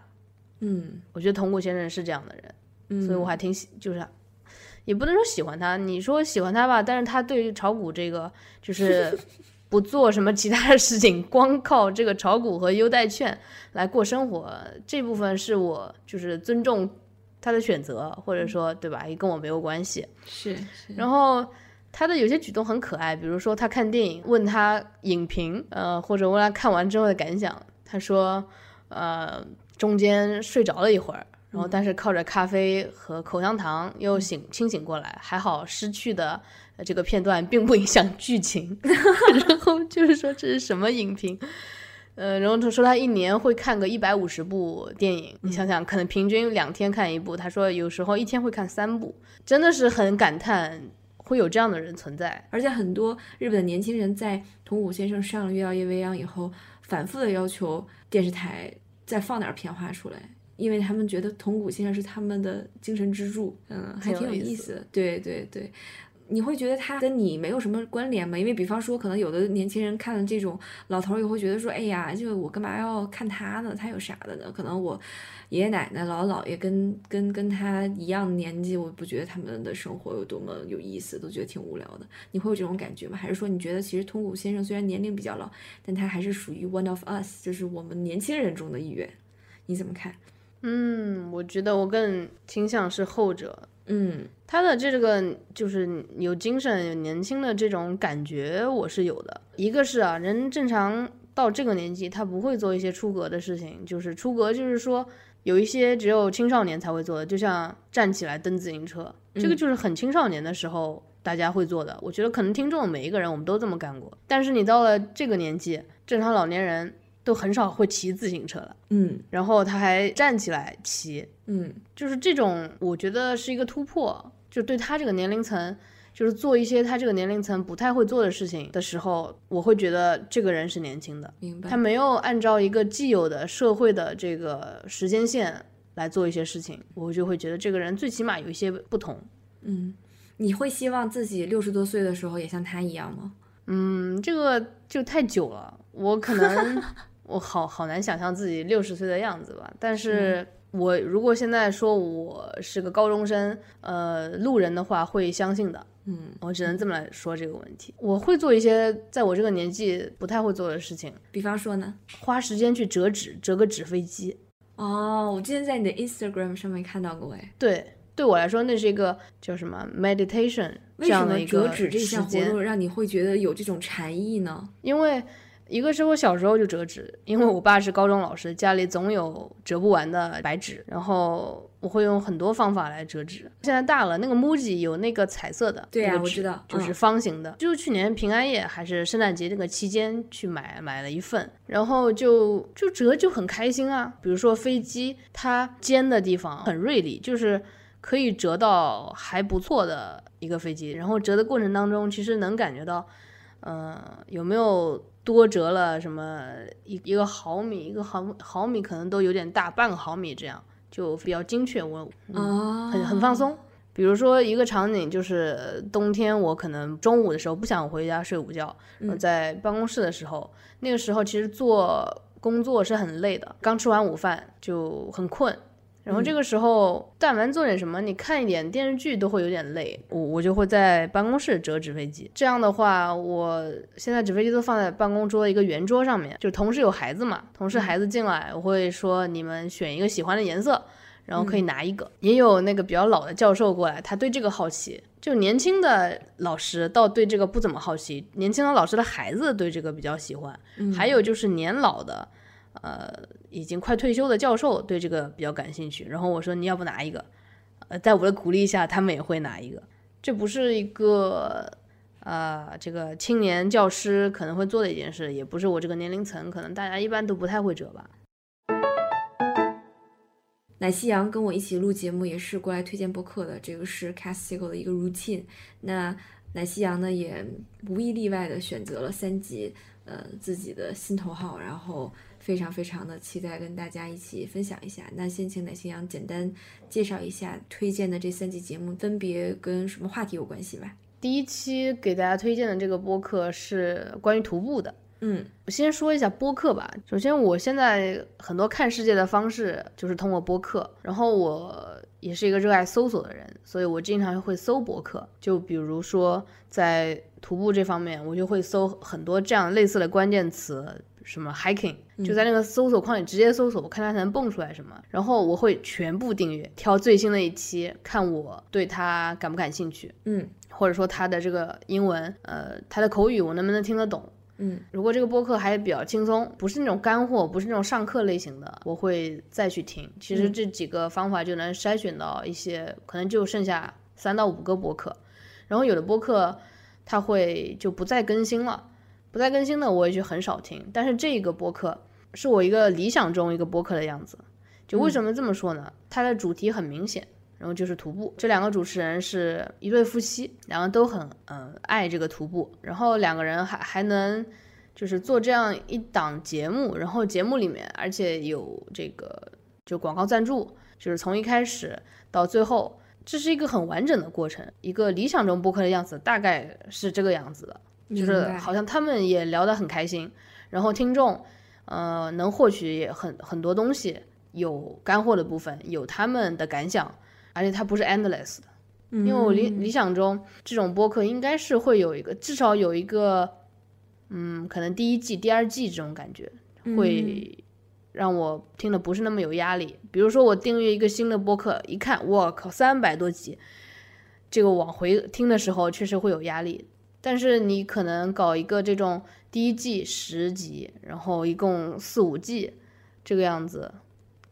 S2: 嗯，
S1: 我觉得桐谷先生是这样的人，所以我还挺喜，就是也不能说喜欢他。你说喜欢他吧，但是他对于炒股这个就是 不做什么其他的事情，光靠这个炒股和优待券来过生活，这部分是我就是尊重他的选择，或者说对吧，也跟我没有关系。
S2: 是，
S1: 然后。他的有些举动很可爱，比如说他看电影，问他影评，呃，或者问他看完之后的感想。他说，呃，中间睡着了一会儿，然后但是靠着咖啡和口香糖又醒清醒过来，还好失去的这个片段并不影响剧情。然后就是说这是什么影评？呃，然后他说他一年会看个一百五十部电影，你想想，可能平均两天看一部。他说有时候一天会看三部，真的是很感叹。会有这样的人存在，
S2: 而且很多日本的年轻人在桐谷先生上了《月曜夜未央》以后，反复的要求电视台再放点片花出来，因为他们觉得桐谷先生是他们的精神支柱，嗯，还挺有意思。对对对。你会觉得他跟你没有什么关联吗？因为比方说，可能有的年轻人看了这种老头也会觉得说，哎呀，就我干嘛要看他呢？他有啥的呢？可能我爷爷奶奶、姥姥姥爷跟跟跟他一样年纪，我不觉得他们的生活有多么有意思，都觉得挺无聊的。你会有这种感觉吗？还是说你觉得其实通古先生虽然年龄比较老，但他还是属于 one of us，就是我们年轻人中的一员？你怎么看？
S1: 嗯，我觉得我更倾向是后者。
S2: 嗯，
S1: 他的这个就是有精神、有年轻的这种感觉，我是有的。一个是啊，人正常到这个年纪，他不会做一些出格的事情。就是出格，就是说有一些只有青少年才会做的，就像站起来蹬自行车，这个就是很青少年的时候大家会做的。我觉得可能听众每一个人我们都这么干过。但是你到了这个年纪，正常老年人。都很少会骑自行车了，
S2: 嗯，
S1: 然后他还站起来骑，
S2: 嗯，
S1: 就是这种，我觉得是一个突破，就对他这个年龄层，就是做一些他这个年龄层不太会做的事情的时候，我会觉得这个人是年轻的，
S2: 明白？
S1: 他没有按照一个既有的社会的这个时间线来做一些事情，我就会觉得这个人最起码有一些不同，
S2: 嗯，你会希望自己六十多岁的时候也像他一样吗？
S1: 嗯，这个就太久了，我可能。我好好难想象自己六十岁的样子吧，但是我如果现在说我是个高中生，呃，路人的话会相信的。
S2: 嗯，
S1: 我只能这么来说这个问题。我会做一些在我这个年纪不太会做的事情，
S2: 比方说呢，
S1: 花时间去折纸，折个纸飞机。
S2: 哦，我之前在你的 Instagram 上面看到过，哎，
S1: 对，对我来说那是一个叫什么 meditation 这样的一
S2: 个折纸这项活动让你会觉得有这种禅意呢？
S1: 因为。一个是我小时候就折纸，因为我爸是高中老师，家里总有折不完的白纸，然后我会用很多方法来折纸。现在大了，那个 MUJI 有那个彩色的，
S2: 对呀，我知道，
S1: 就是方形的，就是去年平安夜还是圣诞节那个期间去买买了一份，然后就就折就很开心啊。比如说飞机，它尖的地方很锐利，就是。可以折到还不错的一个飞机。然后折的过程当中，其实能感觉到，嗯，有没有多折了什么一一个毫米，一个毫毫米可能都有点大，半个毫米这样就比较精确。我
S2: 嗯，
S1: 很很放松。比如说一个场景，就是冬天，我可能中午的时候不想回家睡午觉，在办公室的时候，那个时候其实做工作是很累的，刚吃完午饭就很困，然后这个时候但凡做点什么，你看一点电视剧都会有点累，我我就会在办公室折纸飞机。这样的话，我现在纸飞机都放在办公桌一个圆桌上面，就同事有孩子嘛，同事孩子进来，我会说你们选一个喜欢的颜色。然后可以拿一个，也有那个比较老的教授过来，他对这个好奇。就年轻的老师倒对这个不怎么好奇，年轻的老师的孩子对这个比较喜欢。还有就是年老的，呃，已经快退休的教授对这个比较感兴趣。然后我说你要不拿一个，呃，在我的鼓励下，他们也会拿一个。这不是一个，呃，这个青年教师可能会做的一件事，也不是我这个年龄层，可能大家一般都不太会折吧。
S2: 奶夕阳跟我一起录节目，也是过来推荐播客的。这个是 Castigo 的一个 routine。那奶夕阳呢，也无一例外的选择了三级，呃，自己的心头好，然后非常非常的期待跟大家一起分享一下。那先请奶夕阳简单介绍一下推荐的这三期节目分别跟什么话题有关系吧。
S1: 第一期给大家推荐的这个播客是关于徒步的。
S2: 嗯，
S1: 我先说一下播客吧。首先，我现在很多看世界的方式就是通过播客。然后，我也是一个热爱搜索的人，所以我经常会搜播客。就比如说在徒步这方面，我就会搜很多这样类似的关键词，什么 hiking，就在那个搜索框里直接搜索，我看它能蹦出来什么。然后我会全部订阅，挑最新的一期，看我对它感不感兴趣。
S2: 嗯，
S1: 或者说它的这个英文，呃，它的口语我能不能听得懂。
S2: 嗯，
S1: 如果这个播客还比较轻松，不是那种干货，不是那种上课类型的，我会再去听。其实这几个方法就能筛选到一些，可能就剩下三到五个播客。然后有的播客它会就不再更新了，不再更新的我也就很少听。但是这个播客是我一个理想中一个播客的样子。就为什么这么说呢？它的主题很明显。然后就是徒步，这两个主持人是一对夫妻，两个都很嗯爱这个徒步，然后两个人还还能就是做这样一档节目，然后节目里面而且有这个就广告赞助，就是从一开始到最后，这是一个很完整的过程，一个理想中播客的样子大概是这个样子的，就是好像他们也聊得很开心，然后听众呃能获取也很很多东西，有干货的部分，有他们的感想。而且它不是 endless 的，因为我理理想中这种播客应该是会有一个至少有一个，嗯，可能第一季、第二季这种感觉会让我听的不是那么有压力。比如说我订阅一个新的播客，一看我靠三百多集，这个往回听的时候确实会有压力。但是你可能搞一个这种第一季十集，然后一共四五季这个样子，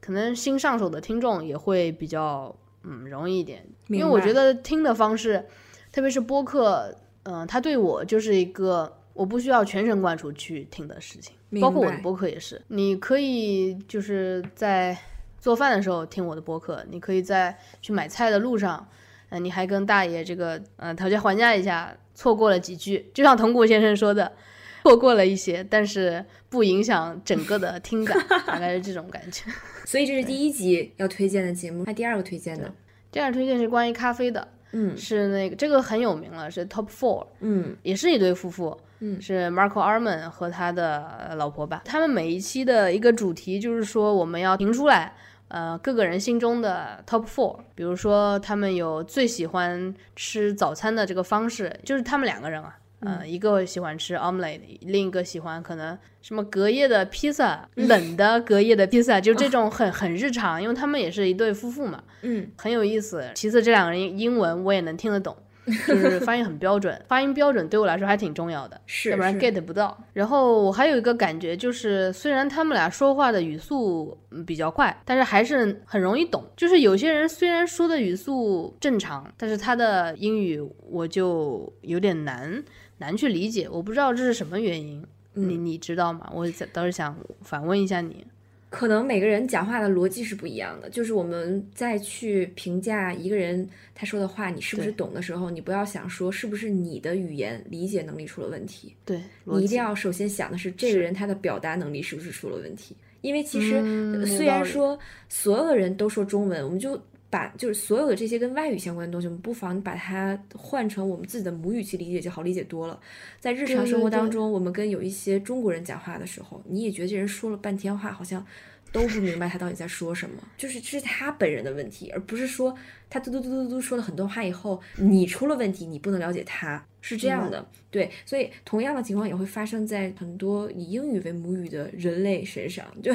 S1: 可能新上手的听众也会比较。嗯，容易一点，因为我觉得听的方式，特别是播客，嗯，它对我就是一个我不需要全神贯注去听的事情，包括我的播客也是。你可以就是在做饭的时候听我的播客，你可以在去买菜的路上，嗯，你还跟大爷这个嗯讨价还价一下，错过了几句，就像藤谷先生说的，错过了一些，但是不影响整个的听感，大概是这种感觉。
S2: 所以这是第一集要推荐的节目，那第二个推荐呢，
S1: 第二个推荐是关于咖啡的，
S2: 嗯，
S1: 是那个这个很有名了，是 Top Four，
S2: 嗯，
S1: 也是一对夫妇，
S2: 嗯，
S1: 是 Marco Arman 和他的老婆吧，他们每一期的一个主题就是说我们要评出来，呃，各个人心中的 Top Four，比如说他们有最喜欢吃早餐的这个方式，就是他们两个人啊。嗯，一个喜欢吃 omelette，另一个喜欢可能什么隔夜的披萨，冷的隔夜的披萨，就这种很很日常，因为他们也是一对夫妇嘛，
S2: 嗯，
S1: 很有意思。其次，这两个人英文我也能听得懂，就是发音很标准，发音标准对我来说还挺重要的，
S2: 是，
S1: 要不然 get 不到。然后我还有一个感觉就是，虽然他们俩说话的语速比较快，但是还是很容易懂。就是有些人虽然说的语速正常，但是他的英语我就有点难。难去理解，我不知道这是什么原因，你你知道吗？我倒是想反问一下你。
S2: 可能每个人讲话的逻辑是不一样的，就是我们在去评价一个人他说的话，你是不是懂的时候，你不要想说是不是你的语言理解能力出了问题，
S1: 对
S2: 你一定要首先想的是这个人他的表达能力是不是出了问题，因为其实虽然说所有的人都说中文，我们就。把就是所有的这些跟外语相关的东西，我们不妨把它换成我们自己的母语去理解，就好理解多了。在日常生活当中，我们跟有一些中国人讲话的时候，你也觉得这人说了半天话，好像都不明白他到底在说什么。就是这是他本人的问题，而不是说他嘟嘟嘟嘟嘟说了很多话以后，你出了问题，你不能了解他，是这样的。对，所以同样的情况也会发生在很多以英语为母语的人类身上。就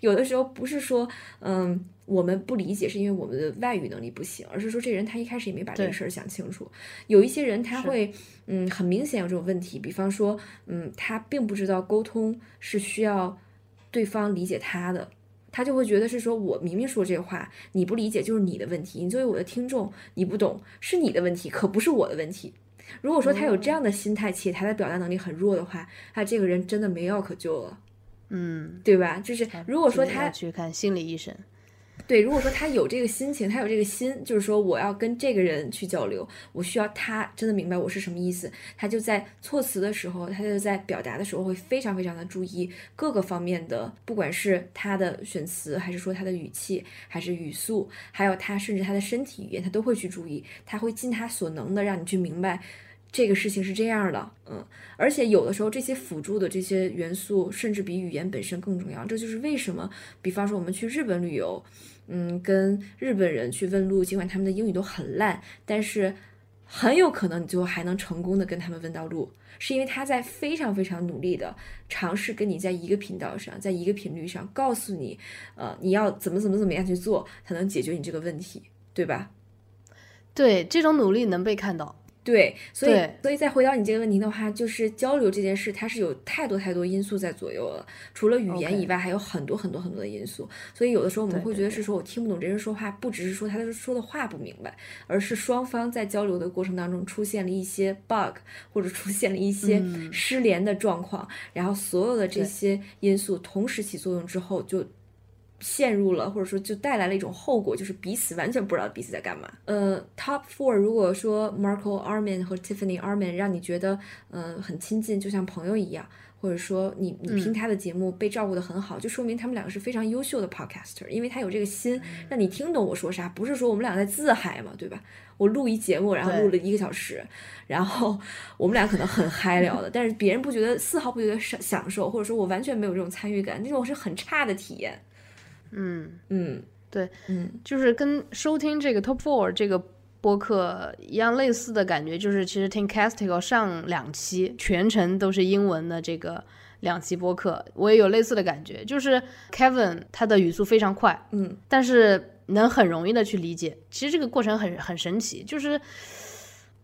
S2: 有的时候不是说，嗯。我们不理解是因为我们的外语能力不行，而是说这人他一开始也没把这个事儿想清楚。有一些人他会，嗯，很明显有这种问题，比方说，嗯，他并不知道沟通是需要对方理解他的，他就会觉得是说我明明说这话，你不理解就是你的问题，你作为我的听众你不懂是你的问题，可不是我的问题。如果说他有这样的心态，且他的表达能力很弱的话，他这个人真的没药可救了，
S1: 嗯，
S2: 对吧？就是如果说他
S1: 去看心理医生。
S2: 对，如果说他有这个心情，他有这个心，就是说我要跟这个人去交流，我需要他真的明白我是什么意思。他就在措辞的时候，他就在表达的时候会非常非常的注意各个方面的，不管是他的选词，还是说他的语气，还是语速，还有他甚至他的身体语言，他都会去注意。他会尽他所能的让你去明白这个事情是这样的，嗯。而且有的时候这些辅助的这些元素，甚至比语言本身更重要。这就是为什么，比方说我们去日本旅游。嗯，跟日本人去问路，尽管他们的英语都很烂，但是很有可能你最后还能成功的跟他们问到路，是因为他在非常非常努力的尝试跟你在一个频道上，在一个频率上，告诉你，呃，你要怎么怎么怎么样去做，才能解决你这个问题，对吧？
S1: 对，这种努力能被看到。
S2: 对，所以所以再回到你这个问题的话，就是交流这件事，它是有太多太多因素在左右了。除了语言以外，还有很多很多很多的因素。所以有的时候我们会觉得是说我听不懂这人说话，不只是说他说的话不明白，而是双方在交流的过程当中出现了一些 bug，或者出现了一些失联的状况，然后所有的这些因素同时起作用之后就。陷入了，或者说就带来了一种后果，就是彼此完全不知道彼此在干嘛。呃，Top Four，如果说 Marco Arman 和 Tiffany Arman 让你觉得嗯很亲近，就像朋友一样，或者说你你听他的节目被照顾的很好，就说明他们两个是非常优秀的 Podcaster，因为他有这个心让你听懂我说啥，不是说我们俩在自嗨嘛，对吧？我录一节目，然后录了一个小时，然后我们俩可能很嗨聊的，但是别人不觉得丝毫不觉得享享受，或者说我完全没有这种参与感，那种是很差的体验。
S1: 嗯。
S2: 嗯，
S1: 对，
S2: 嗯，
S1: 就是跟收听这个 Top Four 这个播客一样类似的感觉，就是其实听 Castigo 上两期全程都是英文的这个两期播客，我也有类似的感觉，就是 Kevin 他的语速非常快，
S2: 嗯，
S1: 但是能很容易的去理解，其实这个过程很很神奇，就是。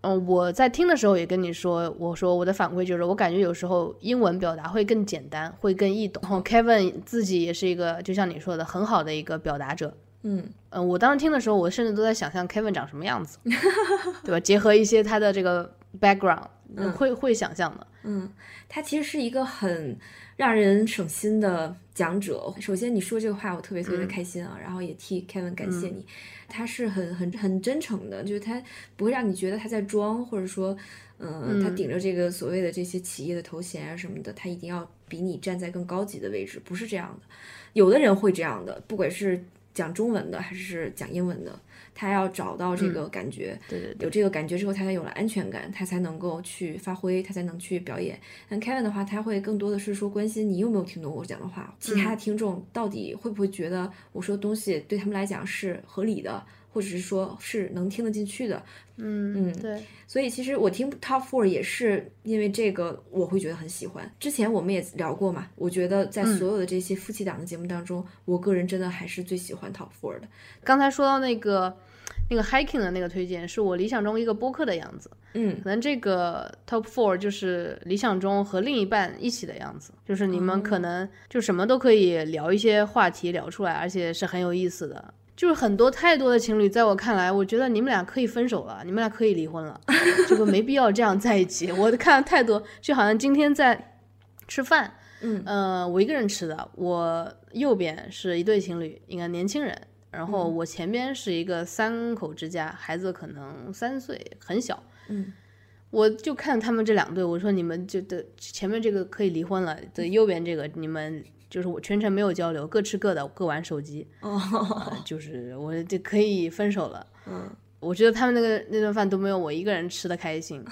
S1: 嗯，我在听的时候也跟你说，我说我的反馈就是，我感觉有时候英文表达会更简单，会更易懂。然后 Kevin 自己也是一个，就像你说的，很好的一个表达者。
S2: 嗯
S1: 嗯，我当时听的时候，我甚至都在想象 Kevin 长什么样子，对吧？结合一些他的这个 background，会会想象的。
S2: 嗯，他其实是一个很让人省心的讲者。首先你说这个话，我特别特别的开心啊，然后也替 Kevin 感谢你。他是很很很真诚的，就是他不会让你觉得他在装，或者说，嗯，他顶着这个所谓的这些企业的头衔啊什么的，他一定要比你站在更高级的位置，不是这样的。有的人会这样的，不管是讲中文的还是讲英文的。他要找到这个感觉，
S1: 对对，
S2: 有这个感觉之后，他才有了安全感，他才能够去发挥，他才能去表演。但 Kevin 的话，他会更多的是说关心你有没有听懂我讲的话，其他的听众到底会不会觉得我说的东西对他们来讲是合理的。或者是说，是能听得进去的，
S1: 嗯嗯，对。
S2: 所以其实我听 Top Four 也是因为这个，我会觉得很喜欢。之前我们也聊过嘛，我觉得在所有的这些夫妻档的节目当中，我个人真的还是最喜欢 Top Four 的。
S1: 刚才说到那个那个 Hiking 的那个推荐，是我理想中一个播客的样子。
S2: 嗯，
S1: 可能这个 Top Four 就是理想中和另一半一起的样子，就是你们可能就什么都可以聊一些话题聊出来，而且是很有意思的。就是很多太多的情侣，在我看来，我觉得你们俩可以分手了，你们俩可以离婚了，这个没必要这样在一起。我看了太多，就好像今天在吃饭，
S2: 嗯
S1: 呃，我一个人吃的，我右边是一对情侣，应该年轻人，然后我前边是一个三口之家，孩子可能三岁，很小。
S2: 嗯
S1: 我就看他们这两对，我说你们就的前面这个可以离婚了，对，右边这个你们就是我全程没有交流，各吃各的，各玩手机，
S2: 哦，
S1: 呃就是我就可以分手了。
S2: 嗯
S1: 我觉得他们那个那顿饭都没有我一个人吃的开心，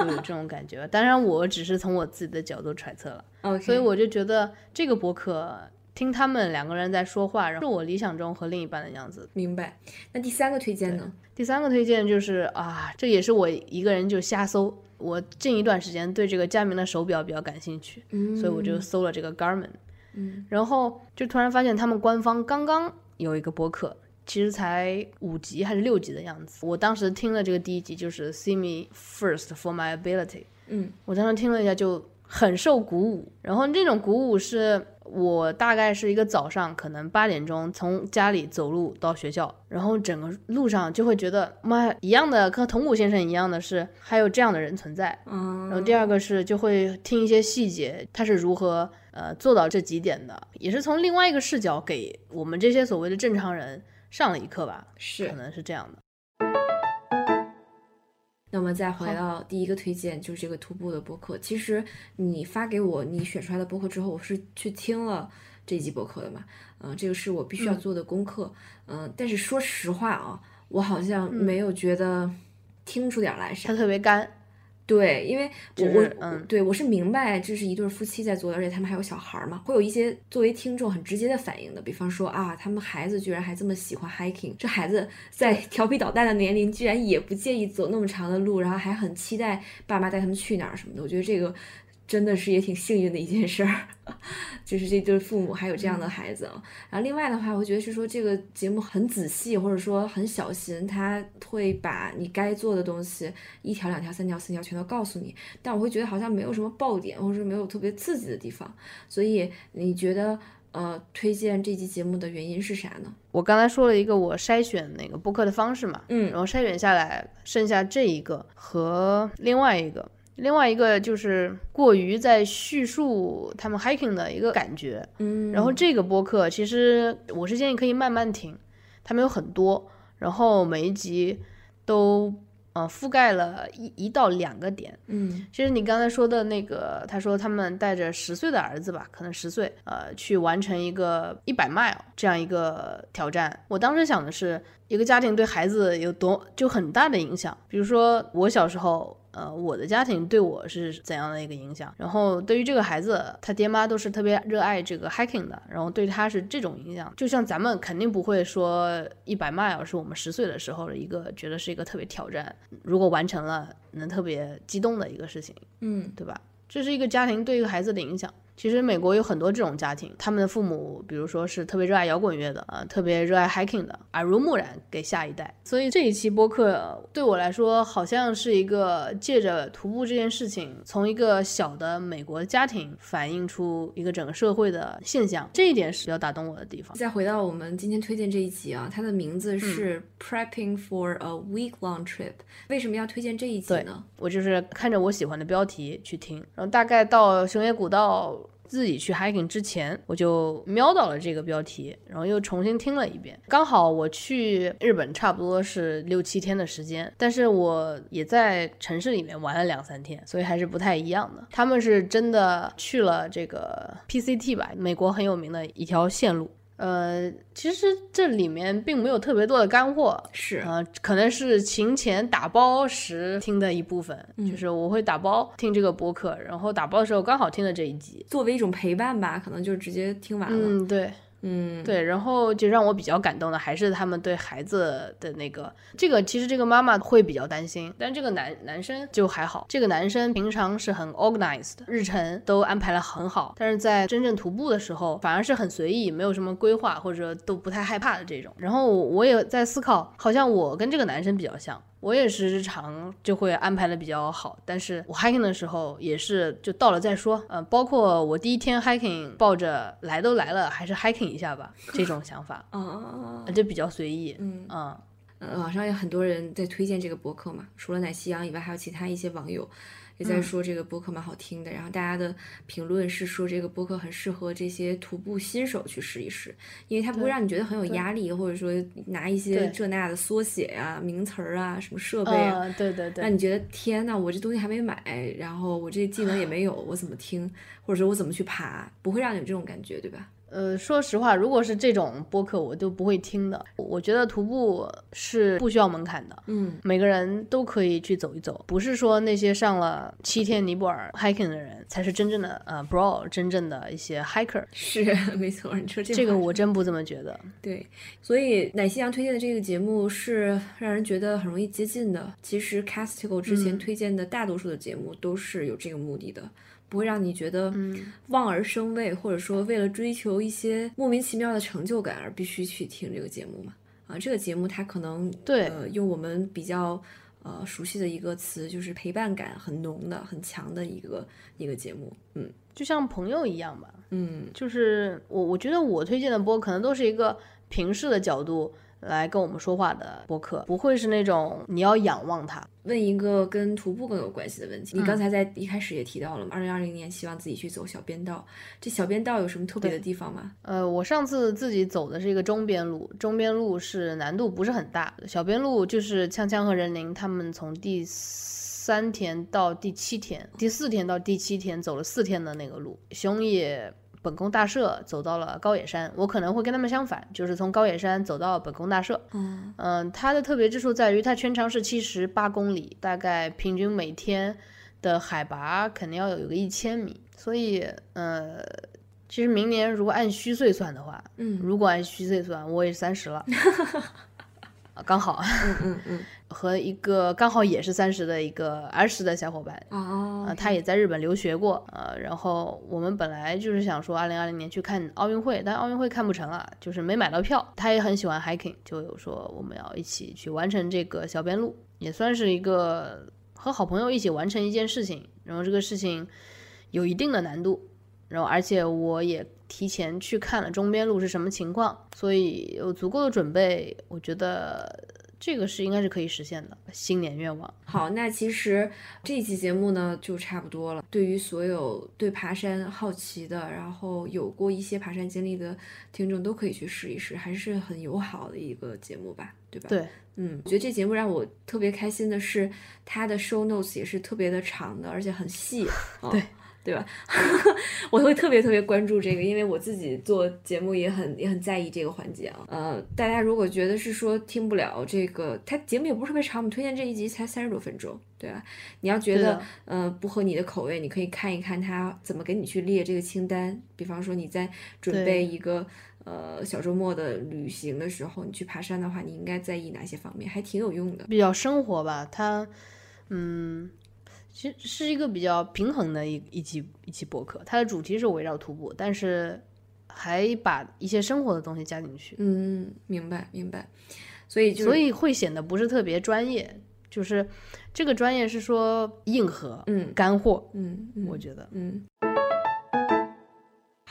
S1: 就有这种感觉。当然，我只是从我自己的角度揣测了 所以我就觉得这个博客听他们两个人在说话，然后是我理想中和另一半的样子。
S2: 明白。那第三个推荐呢？
S1: 第三个推荐就是啊，这也是我一个人就瞎搜。我近一段时间对这个佳明的手表比较感兴趣，
S2: 嗯，
S1: 所以我就搜了这个 Garmin，
S2: 嗯
S1: 然后就突然发现他们官方刚刚有一个播客，其实才五集还是六集的样子。我当时听了这个第一集，就是 See Me First for My Ability，
S2: 嗯
S1: 我当时听了一下就很受鼓舞，然后这种鼓舞是我大概是一个早上，可能八点钟从家里走路到学校，然后整个路上就会觉得妈一样的，跟铜鼓先生一样的是还有这样的人存在。
S2: 嗯，
S1: 然后第二个是就会听一些细节，他是如何呃做到这几点的，也是从另外一个视角给我们这些所谓的正常人上了一课吧，
S2: 是
S1: 可。能是这样的。
S2: 那么再回到第一个推荐，就是这个徒步的播客。其实你发给我你选出来的播客之后，我是去听了这集播客的嘛。嗯、这个是我必须要做的功课。嗯、但是说实话啊，我好像没有觉得听出点儿来啥
S1: 它。特别干，
S2: 对，因为我、
S1: 就是
S2: 我
S1: 嗯
S2: 对我是明白这是一对夫妻在做的，而且他们还有小孩儿嘛，会有一些作为听众很直接的反应的，比方说啊，他们孩子居然还这么喜欢 hiking，这孩子 在调皮捣蛋的年龄居然也不介意走那么长的路，然后还很期待爸妈带他们去哪儿什么的，我觉得这个。真的是也挺幸运的一件事儿，就是这对父母还有这样的孩子啊。然后另外的话，我觉得是说这个节目很仔细，或者说很小心，他会把你该做的东西一条、两条、三条、四条全都告诉你。但我会觉得好像没有什么爆点，或者说没有特别刺激的地方。所以你觉得呃，推荐这期节目的原因是啥呢？
S1: 我刚才说了一个我筛选那个播客的方式嘛，
S2: 嗯
S1: 然后筛选下来，剩下这一个和另外一个，另外一个就是过于在叙述他们 hiking 的一个感觉。
S2: 嗯，
S1: 然后这个播客其实我是建议可以慢慢听，他们有很多，然后每一集都呃覆盖了一一到两个点。
S2: 嗯
S1: 其实你刚才说的那个，他说他们带着十岁的儿子吧，可能十岁，呃，去完成一个一百 mile 这样一个挑战。我当时想的是，一个家庭对孩子有多就很大的影响。比如说我小时候，呃，我的家庭对我是怎样的一个影响？然后对于这个孩子，他爹妈都是特别热爱这个 hiking 的，然后对他是这种影响。就像咱们肯定不会说一百 mile 是我们十岁的时候的一个觉得是一个特别挑战，如果完成了能特别激动的一个事情。
S2: 嗯
S1: 对吧？这是一个家庭对一个孩子的影响。其实美国有很多这种家庭，他们的父母，比如说是特别热爱摇滚乐的啊、特别热爱 hiking 的，耳濡目染给下一代。所以这一期播客呃对我来说，好像是一个借着徒步这件事情，从一个小的美国家庭反映出一个整个社会的现象，这一点是比较打动我的地方。
S2: 再回到我们今天推荐这一集啊，它的名字是 Prepping for a Week Long Trip。为什么要推荐这一集
S1: 对
S2: 呢？
S1: 我就是看着我喜欢的标题去听，然后大概到熊野古道自己去 hiking 之前，我就瞄到了这个标题，然后又重新听了一遍。刚好我去日本差不多是六七天的时间，但是我也在城市里面玩了两三天，所以还是不太一样的。他们是真的去了这个 PCT 吧，美国很有名的一条线路。呃，其实这里面并没有特别多的干货，
S2: 是
S1: 呃，可能是勤前打包时听的一部分，就是我会打包听这个播客，然后打包的时候刚好听了这一集。
S2: 作为一种陪伴吧，可能就直接听完了。
S1: 嗯，对
S2: 嗯
S1: 对，然后就让我比较感动的还是他们对孩子的那个，这个其实这个妈妈会比较担心，但这个男男生就还好，这个男生平常是很 organized，日程都安排了很好，但是在真正徒步的时候反而是很随意，没有什么规划或者都不太害怕的这种。然后我也在思考，好像我跟这个男生比较像。我也是日常就会安排的比较好，但是我 hiking 的时候也是就到了再说，嗯、包括我第一天 hiking 抱着来都来了，还是 hiking 一下吧这种想法，
S2: 啊，
S1: 就比较随意，
S2: 嗯网上有很多人在推荐这个博客嘛，除了奶昔羊以外，还有其他一些网友也在说这个播客蛮好听的。然后大家的评论是说这个播客很适合这些徒步新手去试一试，因为它不会让你觉得很有压力，或者说拿一些这那的缩写呀、名词儿啊、什么设备啊，
S1: 对对对，
S2: 让你觉得天呐，我这东西还没买，然后我这技能也没有，我怎么听，或者说我怎么去爬，不会让你有这种感觉，对吧？
S1: 呃，说实话，如果是这种播客，我都不会听的。我觉得徒步是不需要门槛的，
S2: 嗯，
S1: 每个人都可以去走一走，不是说那些上了七天尼泊尔 hiking 的人才是真正的呃 bro，真正的一些 hiker。
S2: 是，没错，你说这
S1: 这个我真不这么觉得。
S2: 对，所以奶昔羊推荐的这个节目是让人觉得很容易接近的。其实 Castigo 之前推荐的大多数的节目都是有这个目的的。不会让你觉得望而生畏，或者说为了追求一些莫名其妙的成就感而必须去听这个节目嘛？啊，这个节目它可能
S1: 对，
S2: 呃，用我们比较呃熟悉的一个词，就是陪伴感很浓的、很强的一个一个节目。嗯，
S1: 就像朋友一样吧。
S2: 嗯，
S1: 就是我我觉得我推荐的播可能都是一个平视的角度。来跟我们说话的播客，不会是那种你要仰望他。
S2: 问一个跟徒步更有关系的问题，你刚才在一开始也提到了嘛？二零二零年希望自己去走小边道，这小边道有什么特别的地方吗？
S1: 呃，我上次自己走的是一个中边路，中边路是难度不是很大，小边路就是锵锵和任宁他们从第三天到第七天，第四天到第七天走了四天的那个路，熊野。本宫大社走到了高野山，我可能会跟他们相反，就是从高野山走到本宫大社。
S2: 嗯。
S1: 嗯，它的特别之处在于它全长是七十八公里，大概平均每天的海拔肯定要有一个一千米，所以呃，其实明年如果按虚岁算的话，
S2: 嗯，
S1: 如果按虚岁算，我也三十了。刚好，
S2: 嗯嗯嗯，
S1: 和一个刚好也是三十的一个儿时的小伙伴，
S2: 啊，
S1: 他也在日本留学过，呃，然后我们本来就是想说二零二零年去看奥运会，但奥运会看不成了，就是没买到票。他也很喜欢 hiking，就有说我们要一起去完成这个小边路，也算是一个和好朋友一起完成一件事情。然后这个事情有一定的难度，然后而且我也。提前去看了中边路是什么情况，所以有足够的准备，我觉得这个是应该是可以实现的新年愿望。
S2: 好，那其实这一期节目呢就差不多了。对于所有对爬山好奇的，然后有过一些爬山经历的听众，都可以去试一试，还是很友好的一个节目吧，对吧？
S1: 对，
S2: 嗯，我觉得这节目让我特别开心的是，它的 show notes 也是特别的长的，而且很细。
S1: 对。
S2: 对吧？我会特别特别关注这个，因为我自己做节目也很也很在意这个环节啊。呃，大家如果觉得是说听不了这个，它节目也不是特别长，我们推荐这一集才三十多分钟，对吧？你要觉得呃不合你的口味，你可以看一看他怎么给你去列这个清单。比方说你在准备一个呃小周末的旅行的时候，你去爬山的话，你应该在意哪些方面？还挺有用的，
S1: 比较生活吧。它嗯。其实是一个比较平衡的一一期一期博客，它的主题是围绕徒步，但是还把一些生活的东西加进去。
S2: 嗯，明白明白。所以
S1: 所以会显得不是特别专业，就是这个专业是说硬核，
S2: 嗯，
S1: 干货，
S2: 嗯，
S1: 我觉得，
S2: 嗯。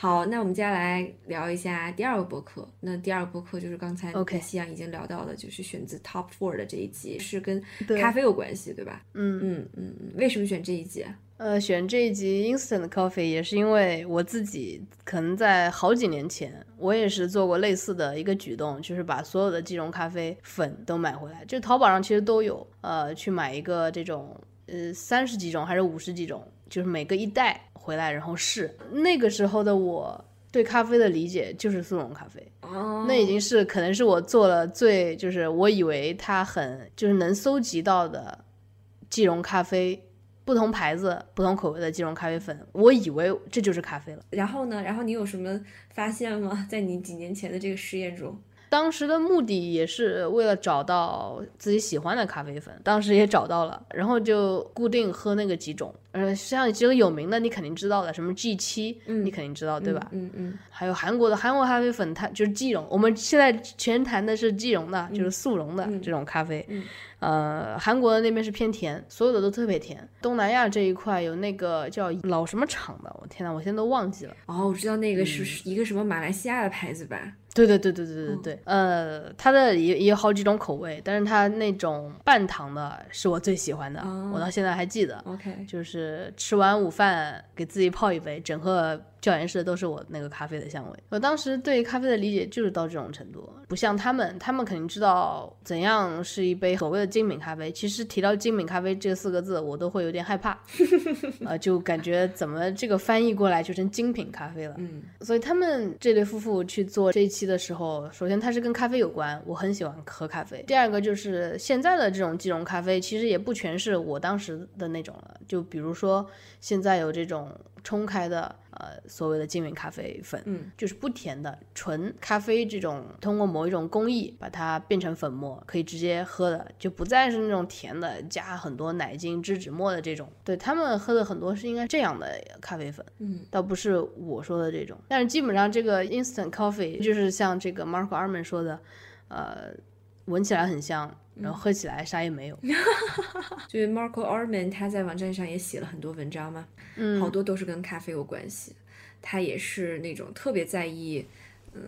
S2: 好，那我们接下来聊一下第二个播客。那第二个播客就是刚才
S1: 跟
S2: 夕阳已经聊到的，就是选自 Top Four 的这一集，是跟咖啡有关系，对吧？
S1: 嗯
S2: 嗯嗯嗯。为什么选这一集？
S1: 呃，选这一集 Instant Coffee 也是因为我自己可能在好几年前，我也是做过类似的一个举动，就是把所有的即溶咖啡粉都买回来，就淘宝上其实都有，呃，去买一个这种，呃，三十几种还是五十几种，就是每个一袋。回来然后试，那个时候的我对咖啡的理解就是速溶咖啡，那已经是可能是我做了最就是我以为它很就是能搜集到的即溶咖啡，不同牌子不同口味的即溶咖啡粉，我以为这就是咖啡了。
S2: 然后呢？然后你有什么发现吗？在你几年前的这个实验中？
S1: 当时的目的也是为了找到自己喜欢的咖啡粉，当时也找到了，然后就固定喝那个几种，呃，像几个有名的你肯定知道的，什么 G 七，你肯定知道对吧？
S2: 嗯嗯。
S1: 还有韩国的韩国咖啡粉，它就是即溶。我们现在全谈的是即溶的，就是速溶的这种咖啡。呃，韩国的那边是偏甜，所有的都特别甜。东南亚这一块有那个叫老什么厂的，我天呐，我现在都忘记了。
S2: 哦，我知道那个是一个什么马来西亚的牌子吧？
S1: 对对对对对对对，呃，它的也也有好几种口味，但是它那种半糖的是我最喜欢的，我到现在还记得。
S2: OK，
S1: 就是吃完午饭给自己泡一杯，整个教研室都是我那个咖啡的香味。我当时对咖啡的理解就是到这种程度，不像他们，他们肯定知道怎样是一杯所谓的精品咖啡。其实提到精品咖啡这四个字，我都会有点害怕，呃，就感觉怎么这个翻译过来就成精品咖啡了。
S2: 嗯，
S1: 所以他们这对夫妇去做这一期。的时候，首先它是跟咖啡有关，我很喜欢喝咖啡。第二个就是现在的这种即溶咖啡，其实也不全是我当时的那种了。就比如说现在有这种冲开的，呃，所谓的精品咖啡粉，
S2: 嗯，
S1: 就是不甜的纯咖啡，这种通过某一种工艺把它变成粉末，可以直接喝的，就不再是那种甜的，加很多奶精、脂脂末的这种。对他们喝的很多是应该这样的咖啡粉，
S2: 嗯，
S1: 倒不是我说的这种。但是基本上这个 instant coffee 就是像这个 Marco Arman 说的，呃，闻起来很香。然后喝起来啥也没有，
S2: 就是 Marco Arman 他在网站上也写了很多文章嘛，
S1: 嗯，
S2: 好多都是跟咖啡有关系。他也是那种特别在意，嗯，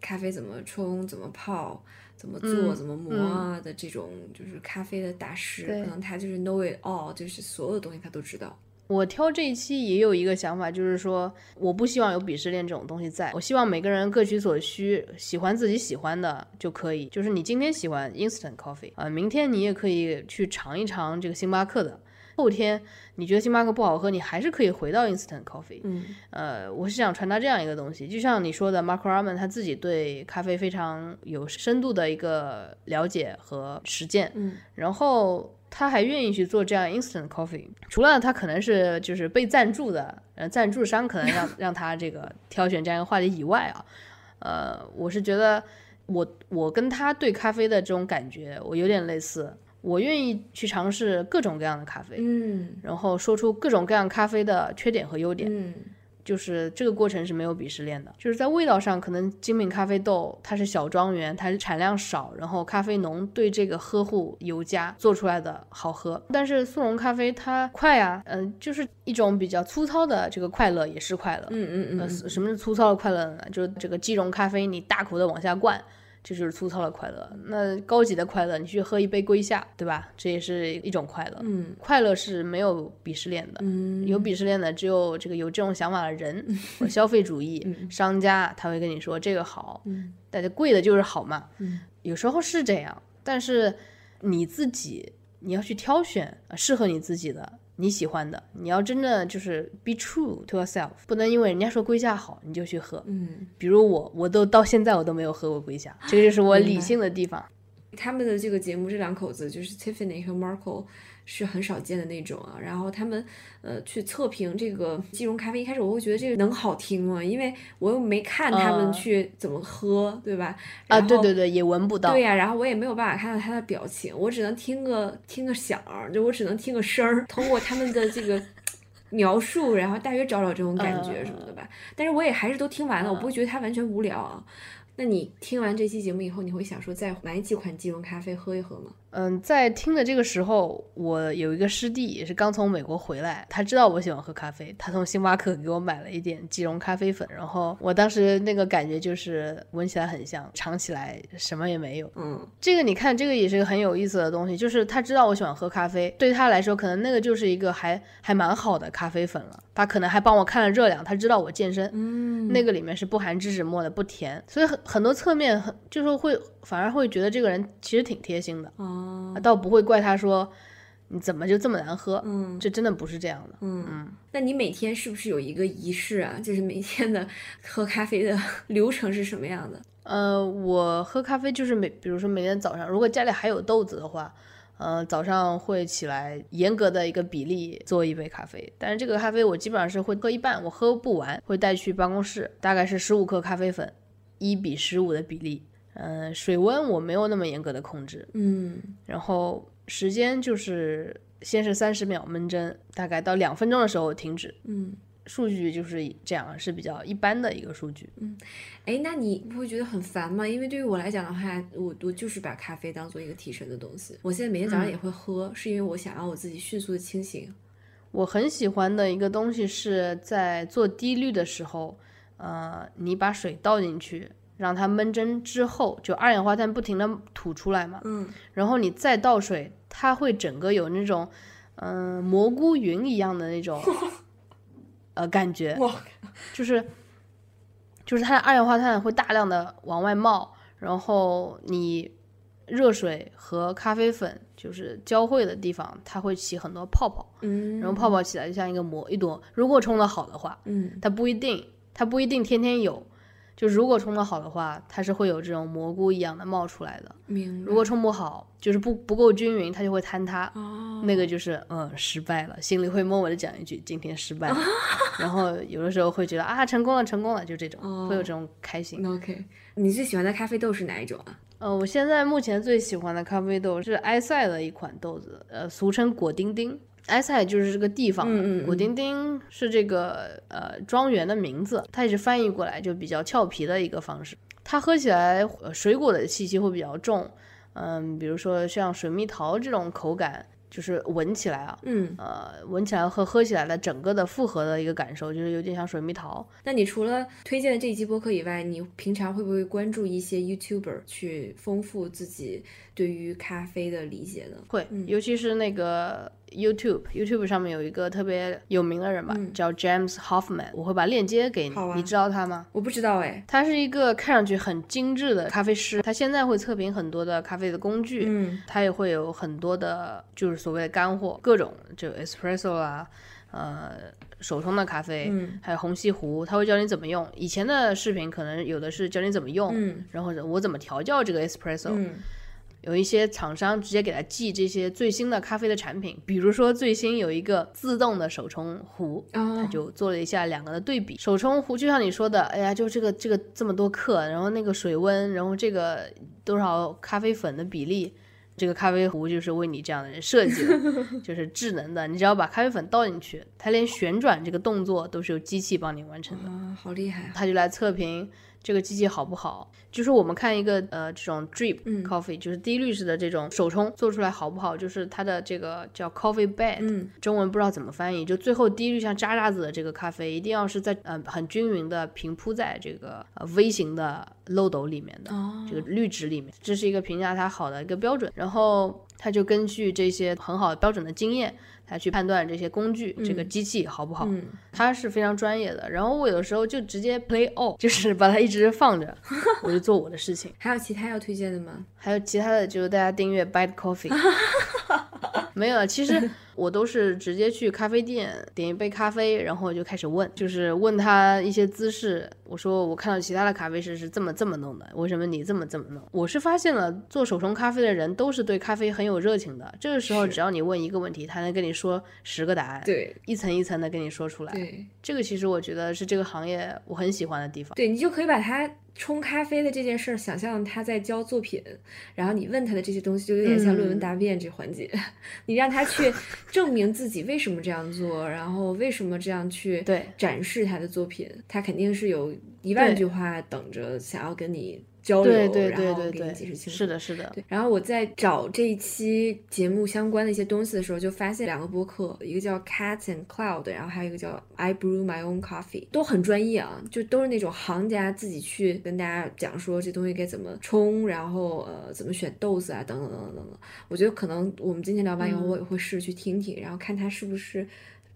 S2: 咖啡怎么冲、怎么泡、怎么做、怎么磨啊的这种，就是咖啡的大师。可能他就是 know it all，就是所有的东西他都知道。
S1: 我挑这一期也有一个想法，就是说我不希望有鄙视链这种东西在，我希望每个人各取所需，喜欢自己喜欢的就可以。就是你今天喜欢 instant coffee 啊，明天你也可以去尝一尝这个星巴克的，后天你觉得星巴克不好喝，你还是可以回到 instant coffee。
S2: 嗯，
S1: 呃，我是想传达这样一个东西，就像你说的，Mark Raman 他自己对咖啡非常有深度的一个了解和实践，
S2: 嗯，
S1: 然后。他还愿意去做这样 instant coffee，除了他可能是就是被赞助的，呃，赞助商可能让 让他这个挑选这样一个话题以外啊，呃，我是觉得我我跟他对咖啡的这种感觉，我有点类似，我愿意去尝试各种各样的咖啡，
S2: 嗯，
S1: 然后说出各种各样咖啡的缺点和优点，
S2: 嗯。
S1: 就是这个过程是没有鄙视链的，就是在味道上，可能精品咖啡豆它是小庄园，它是产量少，然后咖啡农对这个呵护尤加，做出来的好喝。但是速溶咖啡它快啊，嗯，就是一种比较粗糙的这个快乐也是快乐，
S2: 嗯嗯嗯。
S1: 什么是粗糙的快乐呢？就是这个即溶咖啡你大口的往下灌。这就是粗糙的快乐。那高级的快乐，你去喝一杯龟夏，对吧？这也是一种快乐。
S2: 嗯，
S1: 快乐是没有鄙视链的。
S2: 嗯，
S1: 有鄙视链的只有这个有这种想法的人 和消费主义 商家，他会跟你说这个好。
S2: 嗯，
S1: 大家贵的就是好嘛。
S2: 嗯，
S1: 有时候是这样，但是你自己你要去挑选适合你自己的。你喜欢的，你要真的就是 be true to yourself，不能因为人家说龟夏好你就去喝。
S2: 嗯，
S1: 比如我，我都到现在我都没有喝过龟夏，这个就是我理性的地方。
S2: 他们的这个节目，这两口子就是 Tiffany 和 Marco。是很少见的那种啊，然后他们呃去测评这个即溶咖啡，一开始我会觉得这个能好听吗？因为我又没看他们去怎么喝，对吧？
S1: 啊，对对对，也闻不到。
S2: 对呀，然后我也没有办法看到他的表情，我只能听个听个响儿，就我只能听个声儿，通过他们的这个 描述，然后大约找找这种感觉什么的吧。但是我也还是都听完了，我不会觉得它完全无聊啊。那你听完这期节目以后，你会想说再买几款即溶咖啡喝一喝吗？
S1: 嗯，在听的这个时候，我有一个师弟也是刚从美国回来，他知道我喜欢喝咖啡，他从星巴克给我买了一点即溶咖啡粉，然后我当时那个感觉就是闻起来很香，尝起来什么也没有。
S2: 嗯，
S1: 这个你看，这个也是个很有意思的东西，就是他知道我喜欢喝咖啡，对他来说，可能那个就是一个还还蛮好的咖啡粉了。他可能还帮我看了热量，他知道我健身，
S2: 嗯，
S1: 那个里面是不含脂脂末的，不甜，所以很很多侧面很就是会反而会觉得这个人其实挺贴心的。
S2: 哦，
S1: 倒不会怪他说你怎么就这么难喝，
S2: 嗯，
S1: 这真的不是这样的，
S2: 嗯嗯。那你每天是不是有一个仪式啊？就是每天的喝咖啡的 流程是什么样的？
S1: 呃，我喝咖啡就是每，比如说每天早上，如果家里还有豆子的话，呃，早上会起来严格的一个比例做一杯咖啡，但是这个咖啡我基本上是会喝一半，我喝不完会带去办公室，大概是十五克咖啡粉，一比十五的比例。嗯，水温我没有那么严格的控制，
S2: 嗯，
S1: 然后时间就是先是三十秒闷蒸，大概到两分钟的时候停止。
S2: 嗯，
S1: 数据就是这样，是比较一般的一个数据。
S2: 嗯哎，那你不会觉得很烦吗？因为对于我来讲的话，我我就是把咖啡当做一个提神的东西。我现在每天早上也会喝，是因为我想让我自己迅速的清醒。
S1: 我很喜欢的一个东西是在做低滤的时候，呃，你把水倒进去，让它闷蒸之后，就二氧化碳不停的吐出来嘛，
S2: 嗯，
S1: 然后你再倒水，它会整个有那种，嗯、蘑菇云一样的那种，呃，感觉，
S2: 哇，
S1: 就是，就是它的二氧化碳会大量的往外冒，然后你热水和咖啡粉就是交汇的地方，它会起很多泡泡。
S2: 嗯，
S1: 然后泡泡起来就像一个膜一朵。如果冲的好的话，
S2: 嗯
S1: 它不一定，它不一定天天有。就如果冲的好的话，它是会有这种蘑菇一样的冒出来的。
S2: 明。
S1: 如果冲不好，就是不不够均匀，它就会坍塌。
S2: 哦，
S1: 那个就是嗯失败了，心里会默默的讲一句今天失败了。然后有的时候会觉得啊成功了成功了，就这种、会有这种开心。
S2: OK，你最喜欢的咖啡豆是哪一种啊？
S1: 呃，我现在目前最喜欢的咖啡豆是埃塞的一款豆子，呃，俗称果丁丁。埃塞就是这个地方的，
S2: 嗯嗯嗯
S1: 果丁丁是这个呃庄园的名字，它也是翻译过来就比较俏皮的一个方式。它喝起来呃水果的气息会比较重，嗯，比如说像水蜜桃这种口感，就是闻起来啊，
S2: 嗯，
S1: 呃，闻起来和喝起来的整个的复合的一个感受，就是有点像水蜜桃。
S2: 那你除了推荐的这一期播客以外，你平常会不会关注一些 YouTuber 去丰富自己对于咖啡的理解呢？
S1: 会，尤其是那个 YouTube，YouTube 上面有一个特别有名的人吧，叫 James Hoffman，我会把链接给你，
S2: 啊
S1: 你知道他吗？
S2: 我不知道哎。
S1: 他是一个看上去很精致的咖啡师，他现在会测评很多的咖啡的工具，
S2: 嗯
S1: 他也会有很多的，就是所谓的干货，各种就 espresso 啊，呃，手冲的咖啡，
S2: 嗯
S1: 还有虹吸壶，他会教你怎么用。以前的视频可能有的是教你怎么用，
S2: 嗯
S1: 然后我怎么调教这个 espresso，、
S2: 嗯
S1: 有一些厂商直接给他寄这些最新的咖啡的产品，比如说最新有一个自动的手冲壶，他
S2: 哦，
S1: 就做了一下两个的对比。手冲壶就像你说的，哎呀，就这个这个这么多克，然后那个水温，然后这个多少咖啡粉的比例。这个咖啡壶就是为你这样的人设计的，就是智能的，你只要把咖啡粉倒进去，它连旋转这个动作都是由机器帮你完成的。
S2: 啊，好厉害啊！
S1: 他就来测评这个机器好不好。就是我们看一个呃这种 drip
S2: 嗯
S1: coffee，、就是低滤式的这种手冲做出来好不好，就是它的这个叫 coffee bed，、
S2: 嗯
S1: 中文不知道怎么翻译，就最后低滤像渣渣子的这个咖啡，一定要是在呃很均匀的平铺在这个呃 V 型的漏斗里面的。
S2: 哦，
S1: 这个滤纸里面，这是一个评价它好的一个标准。然后他就根据这些很好的标准的经验，来去判断这些工具、这个机器好不好。
S2: 嗯
S1: 他是非常专业的。然后我有的时候就直接 play all，就是把它一直放着，我就做我的事情。
S2: 还有其他要推荐的吗？
S1: 还有其他的，就是大家订阅 Bad Coffee。没有，其实我都是直接去咖啡店点一杯咖啡，然后就开始问，就是问他一些姿势。我说我看到其他的咖啡师是这么这么弄的，为什么你这么这么弄？我是发现了做手冲咖啡的人都是对咖啡很有热情的。这个时候只要你问一个问题，他能跟你说十个答案，
S2: 对
S1: 一层一层的跟你说出来。
S2: 对
S1: 这个其实我觉得是这个行业我很喜欢的地方。
S2: 对，你就可以把他冲咖啡的这件事儿想象他在交作品，然后你问他的这些东西就有点像论文
S1: 嗯。
S2: 答辩这环节，你让他去证明自己为什么这样做，然后为什么这样去展示他的作品，他肯定是有一万句话等着想要跟你交流，
S1: 对对对
S2: 然后给你
S1: 对对，
S2: 解释清楚。
S1: 是的，是的，
S2: 对，然后我在找这一期节目相关的一些东西的时候，就发现两个播客，一个叫 Cat and Cloud，然后还有一个叫 I Brew My Own Coffee，都很专业啊，就都是那种行家自己去跟大家讲说这东西该怎么冲，然后呃怎么选豆子啊，等等等等等等。我觉得可能我们今天聊完以后，
S1: 嗯
S2: 我也会试着去听听，然后看它是不是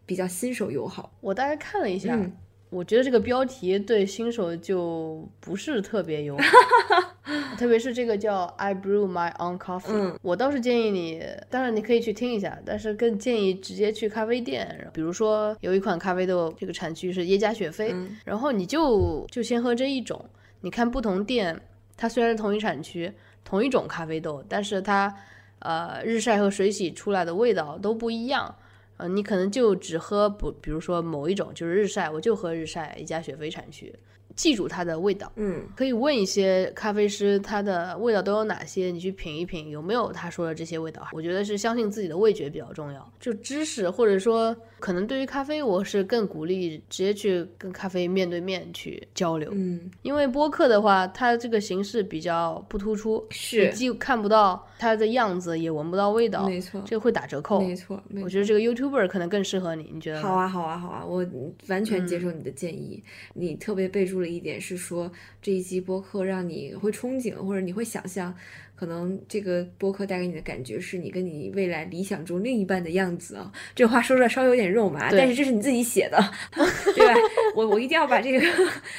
S2: 比较新手友好。
S1: 我大概看了一下，
S2: 嗯
S1: 我觉得这个标题对新手就不是特别友好，特别是这个叫 I brew my own coffee，、
S2: 嗯
S1: 我倒是建议你，当然你可以去听一下，但是更建议直接去咖啡店，比如说有一款咖啡豆，这个产区是耶加雪菲，
S2: 嗯
S1: 然后你就就先喝这一种，你看不同店，它虽然是同一产区，同一种咖啡豆，但是它呃日晒和水洗出来的味道都不一样。呃，你可能就只喝不，比如说某一种就是日晒，我就喝日晒一家雪菲产区，记住它的味道。
S2: 嗯
S1: 可以问一些咖啡师，它的味道都有哪些？你去品一品，有没有他说的这些味道？我觉得是相信自己的味觉比较重要。就知识，或者说可能对于咖啡，我是更鼓励直接去跟咖啡面对面去交流。
S2: 嗯，
S1: 因为播客的话，它这个形式比较不突出，
S2: 是
S1: 既看不到它的样子，也闻不到味道，
S2: 没错，
S1: 这个会打折扣。
S2: 没错，没错。
S1: 我觉得这个 YouTuber 可能更适合你，你觉得？
S2: 好啊，好啊，好啊！我完全接受你的建议。你特别备注了一点是说，这一期播客让你会憧憬，或者你会想象，可能这个播客带给你的感觉是你跟你未来理想中另一半的样子啊。这话说出来稍微有点肉麻，但是这是你自己写的，对吧？我我一定要把这个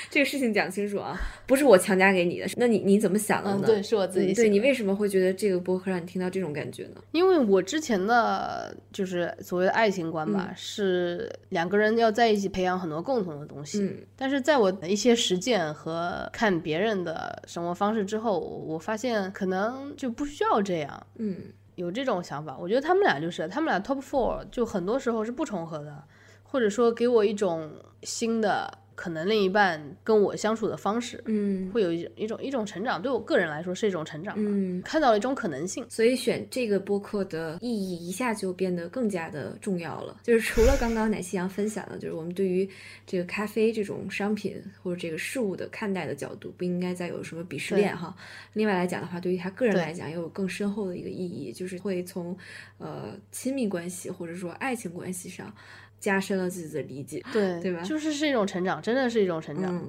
S2: 这个事情讲清楚啊，不是我强加给你的。那你你怎么想的
S1: 嗯，
S2: 呢？
S1: 对，是我自己
S2: 嗯
S1: 写的。
S2: 对你为什么会觉得这个播客让你听到这种感觉呢？
S1: 因为我之前的就是所谓的爱情观吧，是两个人要在一起培养很多共同的东西。
S2: 嗯
S1: 但是在我的一些实践和看别人的生活方式之后，我发现可能就不需要这样。
S2: 嗯
S1: 有这种想法，我觉得他们俩就是他们俩 top four 就很多时候是不重合的，或者说给我一种新的可能另一半跟我相处的方式，
S2: 嗯
S1: 会有一一种一种成长，对我个人来说是一种成长吧，
S2: 嗯。
S1: 看到了一种可能性。
S2: 所以选这个播客的意义一下就变得更加的重要了。就是除了刚刚奶昔阳分享的，就是我们对于这个咖啡这种商品或者这个事物的看待的角度，不应该再有什么鄙视链哈。另外来讲的话，对于他个人来讲，也有更深厚的一个意义，就是会从呃亲密关系或者说爱情关系上加深了自己的理解。
S1: 对
S2: 对吧
S1: 就是是一种成长，真的是一种成长。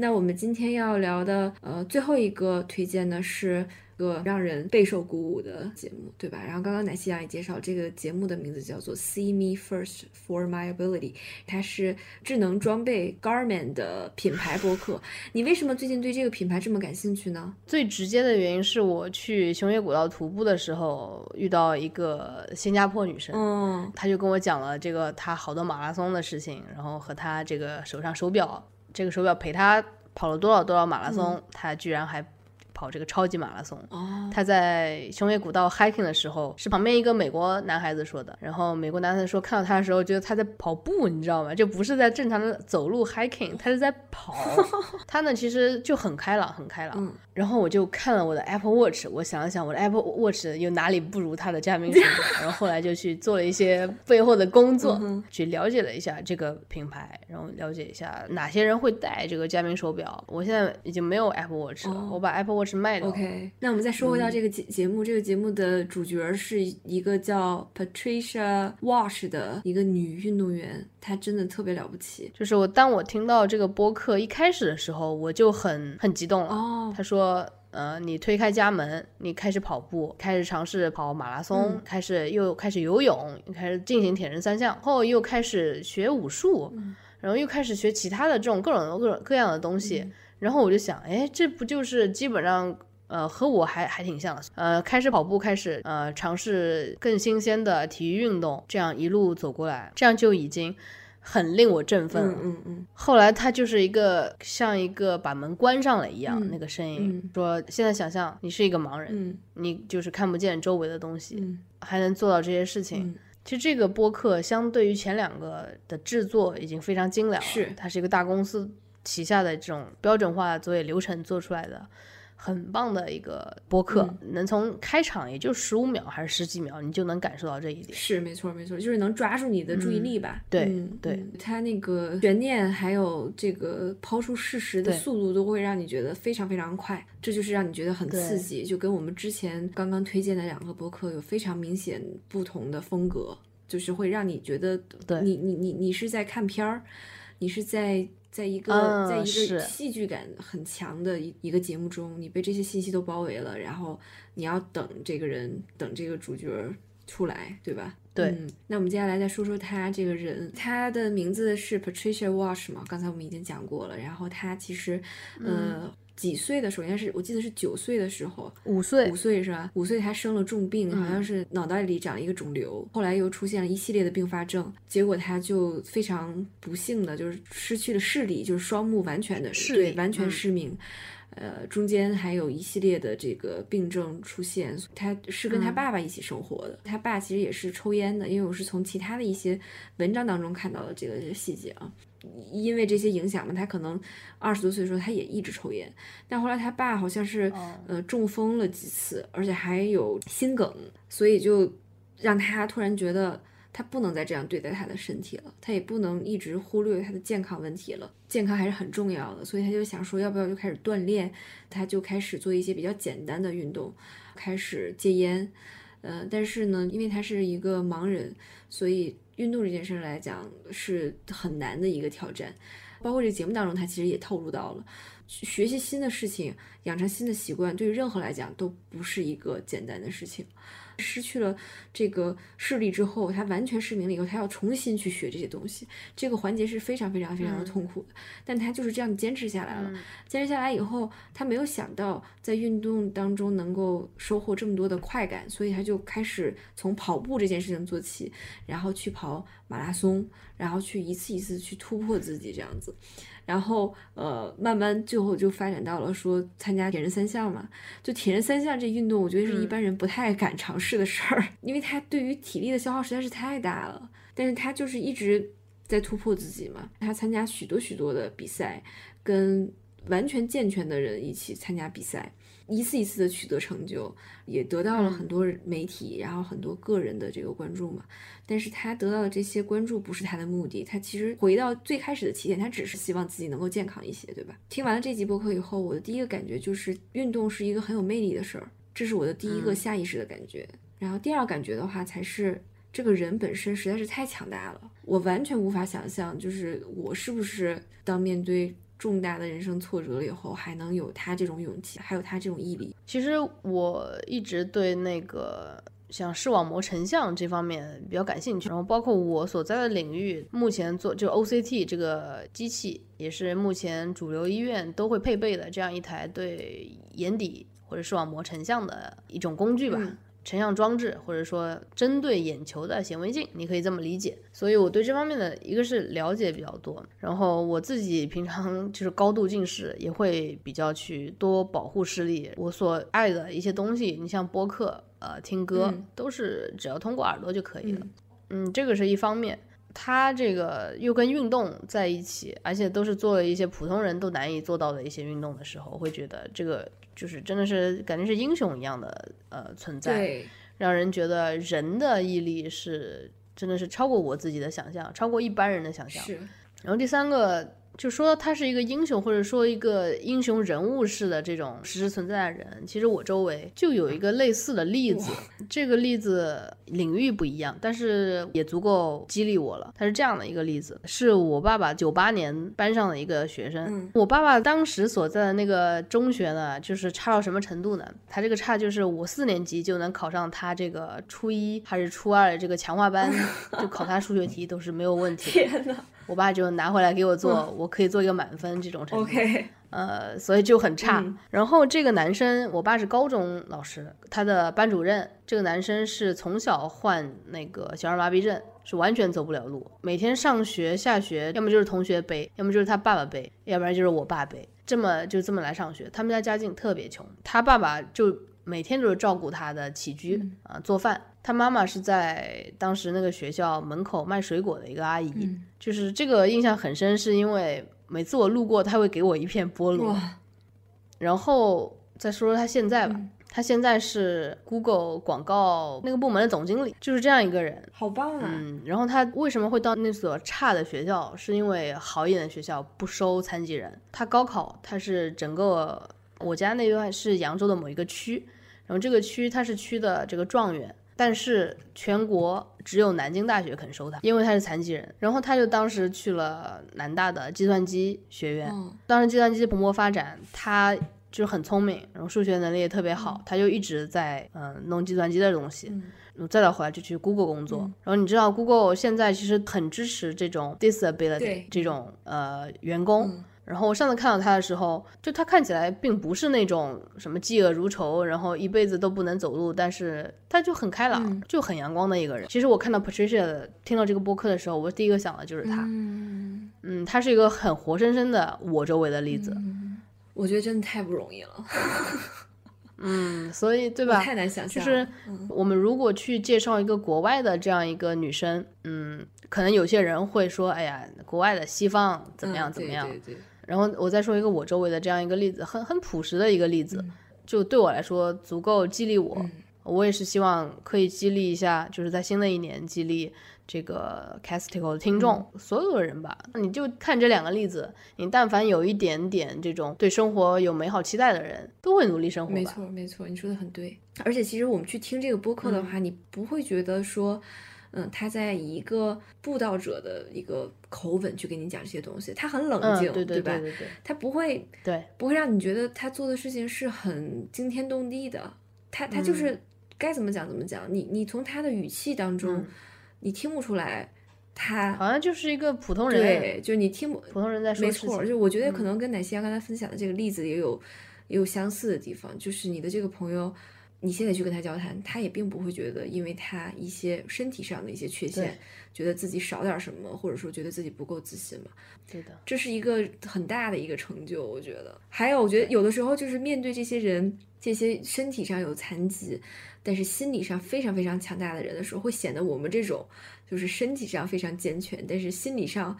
S2: 那我们今天要聊的呃最后一个推荐呢是个让人备受鼓舞的节目，对吧？然后刚刚奶昔阳也介绍，这个节目的名字叫做 See Me First for My Ability，它是智能装备 Garmin 的品牌播客。你为什么最近对这个品牌这么感兴趣呢？
S1: 最直接的原因是我去熊野古道徒步的时候遇到一个新加坡女生，
S2: 嗯
S1: 她就跟我讲了这个她好多马拉松的事情，然后和她这个手上手表，这个手表陪他跑了多少多少马拉松，他居然还跑这个超级马拉松。
S2: 哦，
S1: 他在熊野古道 hiking 的时候，是旁边一个美国男孩子说的。然后美国男孩子说，看到他的时候，觉得他在跑步，你知道吗？就不是在正常的走路 hiking，他是在跑。他呢，其实就很开朗，很开朗。
S2: 嗯
S1: 然后我就看了我的 Apple Watch，我想了想，我的 Apple Watch 有哪里不如他的佳明手表？然后后来就去做了一些背后的工作，
S2: 嗯
S1: 去了解了一下这个品牌，然后了解一下哪些人会戴这个佳明手表。我现在已经没有 Apple Watch 了，
S2: 哦
S1: 我把 Apple Watch 卖的。
S2: OK，那我们再说回
S1: 嗯
S2: 到这个节节目，这个节目的主角是一个叫 Patricia Walsh 的一个女运动员，她真的特别了不起
S1: 就是我当我听到这个播客一开始的时候，我就很很激动了。
S2: 哦。
S1: 他说：“呃，你推开家门，你开始跑步，开始尝试跑马拉松，
S2: 嗯
S1: 开始又开始游泳，开始进行铁人三项，后又开始学武术，
S2: 嗯
S1: 然后又开始学其他的这种各种各种各样的东西。
S2: 嗯
S1: 然后我就想，哎，这不就是基本上。”呃，和我还还挺像的，呃，开始跑步，开始呃尝试更新鲜的体育运动，这样一路走过来，这样就已经很令我振奋了。
S2: 嗯嗯嗯
S1: 后来他就是一个像一个把门关上了一样，
S2: 嗯
S1: 那个声音、
S2: 嗯
S1: 说：“现在想象你是一个盲人，
S2: 嗯
S1: 你就是看不见周围的东西，
S2: 嗯
S1: 还能做到这些事情。
S2: 嗯
S1: 其实这个播客相对于前两个的制作已经非常精良了，
S2: 是
S1: 它是一个大公司旗下的这种标准化作业流程做出来的。很棒的一个播客，
S2: 嗯
S1: 能从开场也就十五秒还是十几秒，你就能感受到这一点。
S2: 是没错没错，就是能抓住你的注意力吧。
S1: 对
S2: 嗯
S1: 对
S2: 嗯它那个悬念还有这个抛出事实的速度都会让你觉得非常非常快，这就是让你觉得很刺激，就跟我们之前刚刚推荐的两个播客有非常明显不同的风格，就是会让你觉得
S1: 对
S2: 你你你你是在看片儿，你是在。在一个、
S1: 嗯
S2: 在一个戏剧感很强的一一个节目中，你被这些信息都包围了，然后你要等这个人，等这个主角出来，对吧？
S1: 对
S2: 嗯，那我们接下来再说说他这个人，他的名字是 Patricia Walsh 嘛，刚才我们已经讲过了。然后他其实，呃，几岁的时候，应该是我记得是九岁的时候，
S1: 五岁
S2: 五，岁是吧？五岁他生了重病，好
S1: 嗯
S2: 像是脑袋里长了一个肿瘤，后来又出现了一系列的并发症，结果他就非常不幸的就是失去了视力，就是双目完全的
S1: 视力
S2: 对完全
S1: 嗯
S2: 失明。呃，中间还有一系列的这个病症出现，他是跟他
S1: 嗯
S2: 爸爸一起生活的。他爸其实也是抽烟的，因为我是从其他的一些文章当中看到的这个细节啊。因为这些影响嘛，他可能二十多岁的时候他也一直抽烟，但后来他爸好像是呃中风了几次，而且还有心梗，所以就让他突然觉得他不能再这样对待他的身体了，他也不能一直忽略他的健康问题了，健康还是很重要的，所以他就想说要不要就开始锻炼，他就开始做一些比较简单的运动，开始戒烟，呃，但是呢，因为他是一个盲人，所以。运动这件事来讲是很难的一个挑战，包括这个节目当中，他其实也透露到了，学习新的事情，养成新的习惯，对于任何来讲都不是一个简单的事情。失去了这个视力之后，他完全失明了以后，他要重新去学这些东西，这个环节是非常非常非常的痛苦的。但他就是这样坚持下来了。坚持下来以后，他没有想到在运动当中能够收获这么多的快感，所以他就开始从跑步这件事情做起，然后去跑马拉松，然后去一次一次去突破自己这样子。然后，呃，慢慢最后就发展到了说参加铁人三项嘛。就铁人三项这运动，我觉得是一般人不太敢尝试的事儿，因为他对于体力的消耗实在是太大了。但是他就是一直在突破自己嘛。他参加许多许多的比赛，跟完全健全的人一起参加比赛。一次一次的取得成就，也得到了很多媒体，然后很多个人的这个关注嘛。但是他得到的这些关注不是他的目的，他其实回到最开始的起点，他只是希望自己能够健康一些，对吧？听完了这集播客以后，我的第一个感觉就是运动是一个很有魅力的事儿，这是我的第一个下意识的感觉。然后第二感觉的话，才是这个人本身实在是太强大了，我完全无法想象，就是我是不是当面对。重大的人生挫折了以后，还能有他这种勇气，还有他这种毅力。
S1: 其实我一直对那个像视网膜成像这方面比较感兴趣，然后包括我所在的领域，目前做就 OCT 这个机器，也是目前主流医院都会配备的这样一台对眼底或者视网膜成像的一种工具吧。成像装置，或者说针对眼球的显微镜，你可以这么理解。所以我对这方面的一个是了解比较多，然后我自己平常 就是高度近视，也会比较去多保护视力。我所爱的一些东西，你像播客、呃听歌，都是只要通过耳朵就可以了。嗯，这个是一方面。它这个又跟运动在一起，而且都是做了一些普通人都难以做到的一些运动的时候，会觉得这个就是真的是感觉是英雄一样的呃存在，让人觉得人的毅力是真的是超过我自己的想象，超过一般人的想象。
S2: 是。
S1: 然后第三个。就说他是一个英雄，或者说一个英雄人物式的这种实实存在的人，其实我周围就有一个类似的例子。这个例子领域不一样，但是也足够激励我了。他是这样的一个例子，是我爸爸九八年班上的一个学生。我爸爸当时所在的那个中学呢，就是差到什么程度呢？他这个差就是我四年级就能考上他这个初一还是初二的这个强化班，就考他数学题都是没有问题。
S2: 天呐。
S1: 我爸就拿回来给我做，我可以做一个满分这种程度。呃，所以就很差。然后这个男生，我爸是高中老师，他的班主任。这个男生是从小患那个小儿麻痹症，是完全走不了路。每天上学下学，要么就是同学背，要么就是他爸爸背，要不然就是我爸背。这么就这么来上学。他们家家境特别穷，他爸爸就每天都是照顾他的起居啊，做饭。他妈妈是在当时那个学校门口卖水果的一个阿姨，就是这个印象很深，是因为每次我路过，他会给我一片菠萝。然后再说说他现在吧，他现在是 Google 广告那个部门的总经理，就是这样一个人，
S2: 好棒啊！
S1: 嗯，然后他为什么会到那所差的学校？是因为好一点的学校不收残疾人。他高考，他是整个我家那边是扬州的某一个区，然后这个区他是区的这个状元。但是全国只有南京大学肯收他，因为他是残疾人。然后他就当时去了南大的计算机学院。当时计算机蓬勃发展，他就很聪明，然后数学能力也特别好，他就一直在嗯弄计算机的东西。再到后来就去 Google 工作。然后你知道 Google 现在其实很支持这种 disability 这种呃员工。然后我上次看到他的时候，就他看起来并不是那种什么嫉恶如仇，然后一辈子都不能走路，但是他就很开朗，就很阳光的一个人。其实我看到 Patricia 听到这个播客的时候，我第一个想的就是他。嗯，他是一个很活生生的我周围的例子。
S2: 我觉得真的太不容易了。
S1: 嗯，所以 对吧？
S2: 太难想
S1: 象。就是我们如果去介绍一个国外的这样一个女生，嗯，可能有些人会说，哎呀，国外的西方怎么样怎么样？
S2: 对对。
S1: 然后我再说一个我周围的这样一个例子，很很朴实的一个例子，就对我来说足够激励我。我也是希望可以激励一下，就是在新的一年激励。这个 Castico 的听众，所有的人吧，你就看这两个例子，你但凡有一点点这种对生活有美好期待的人，都会努力生活。
S2: 没错，没错，你说的很对。而且其实我们去听这个播客的话，你不会觉得说，嗯，他在以一个布道者的一个口吻去跟你讲这些东西，他很冷静，
S1: 对
S2: 对
S1: 对对对，
S2: 他不会，
S1: 对，
S2: 不会让你觉得他做的事情是很惊天动地的。他他就是该怎么讲怎么讲，你你从他的语气当中。你听不出来，他
S1: 好像就是一个普通人。
S2: 对，就是你听不
S1: 普通人在说
S2: 没错，就我觉得可能跟奶昔亚刚才分享的这个例子也有也有相似的地方。就是你的这个朋友，你现在去跟他交谈，他也并不会觉得因为他一些身体上的一些缺陷，觉得自己少点什么，或者说觉得自己不够自信嘛。
S1: 对的，
S2: 这是一个很大的一个成就，我觉得。还有，我觉得有的时候就是面对这些人，这些身体上有残疾。但是心理上非常非常强大的人的时候，会显得我们这种就是身体上非常健全，但是心理上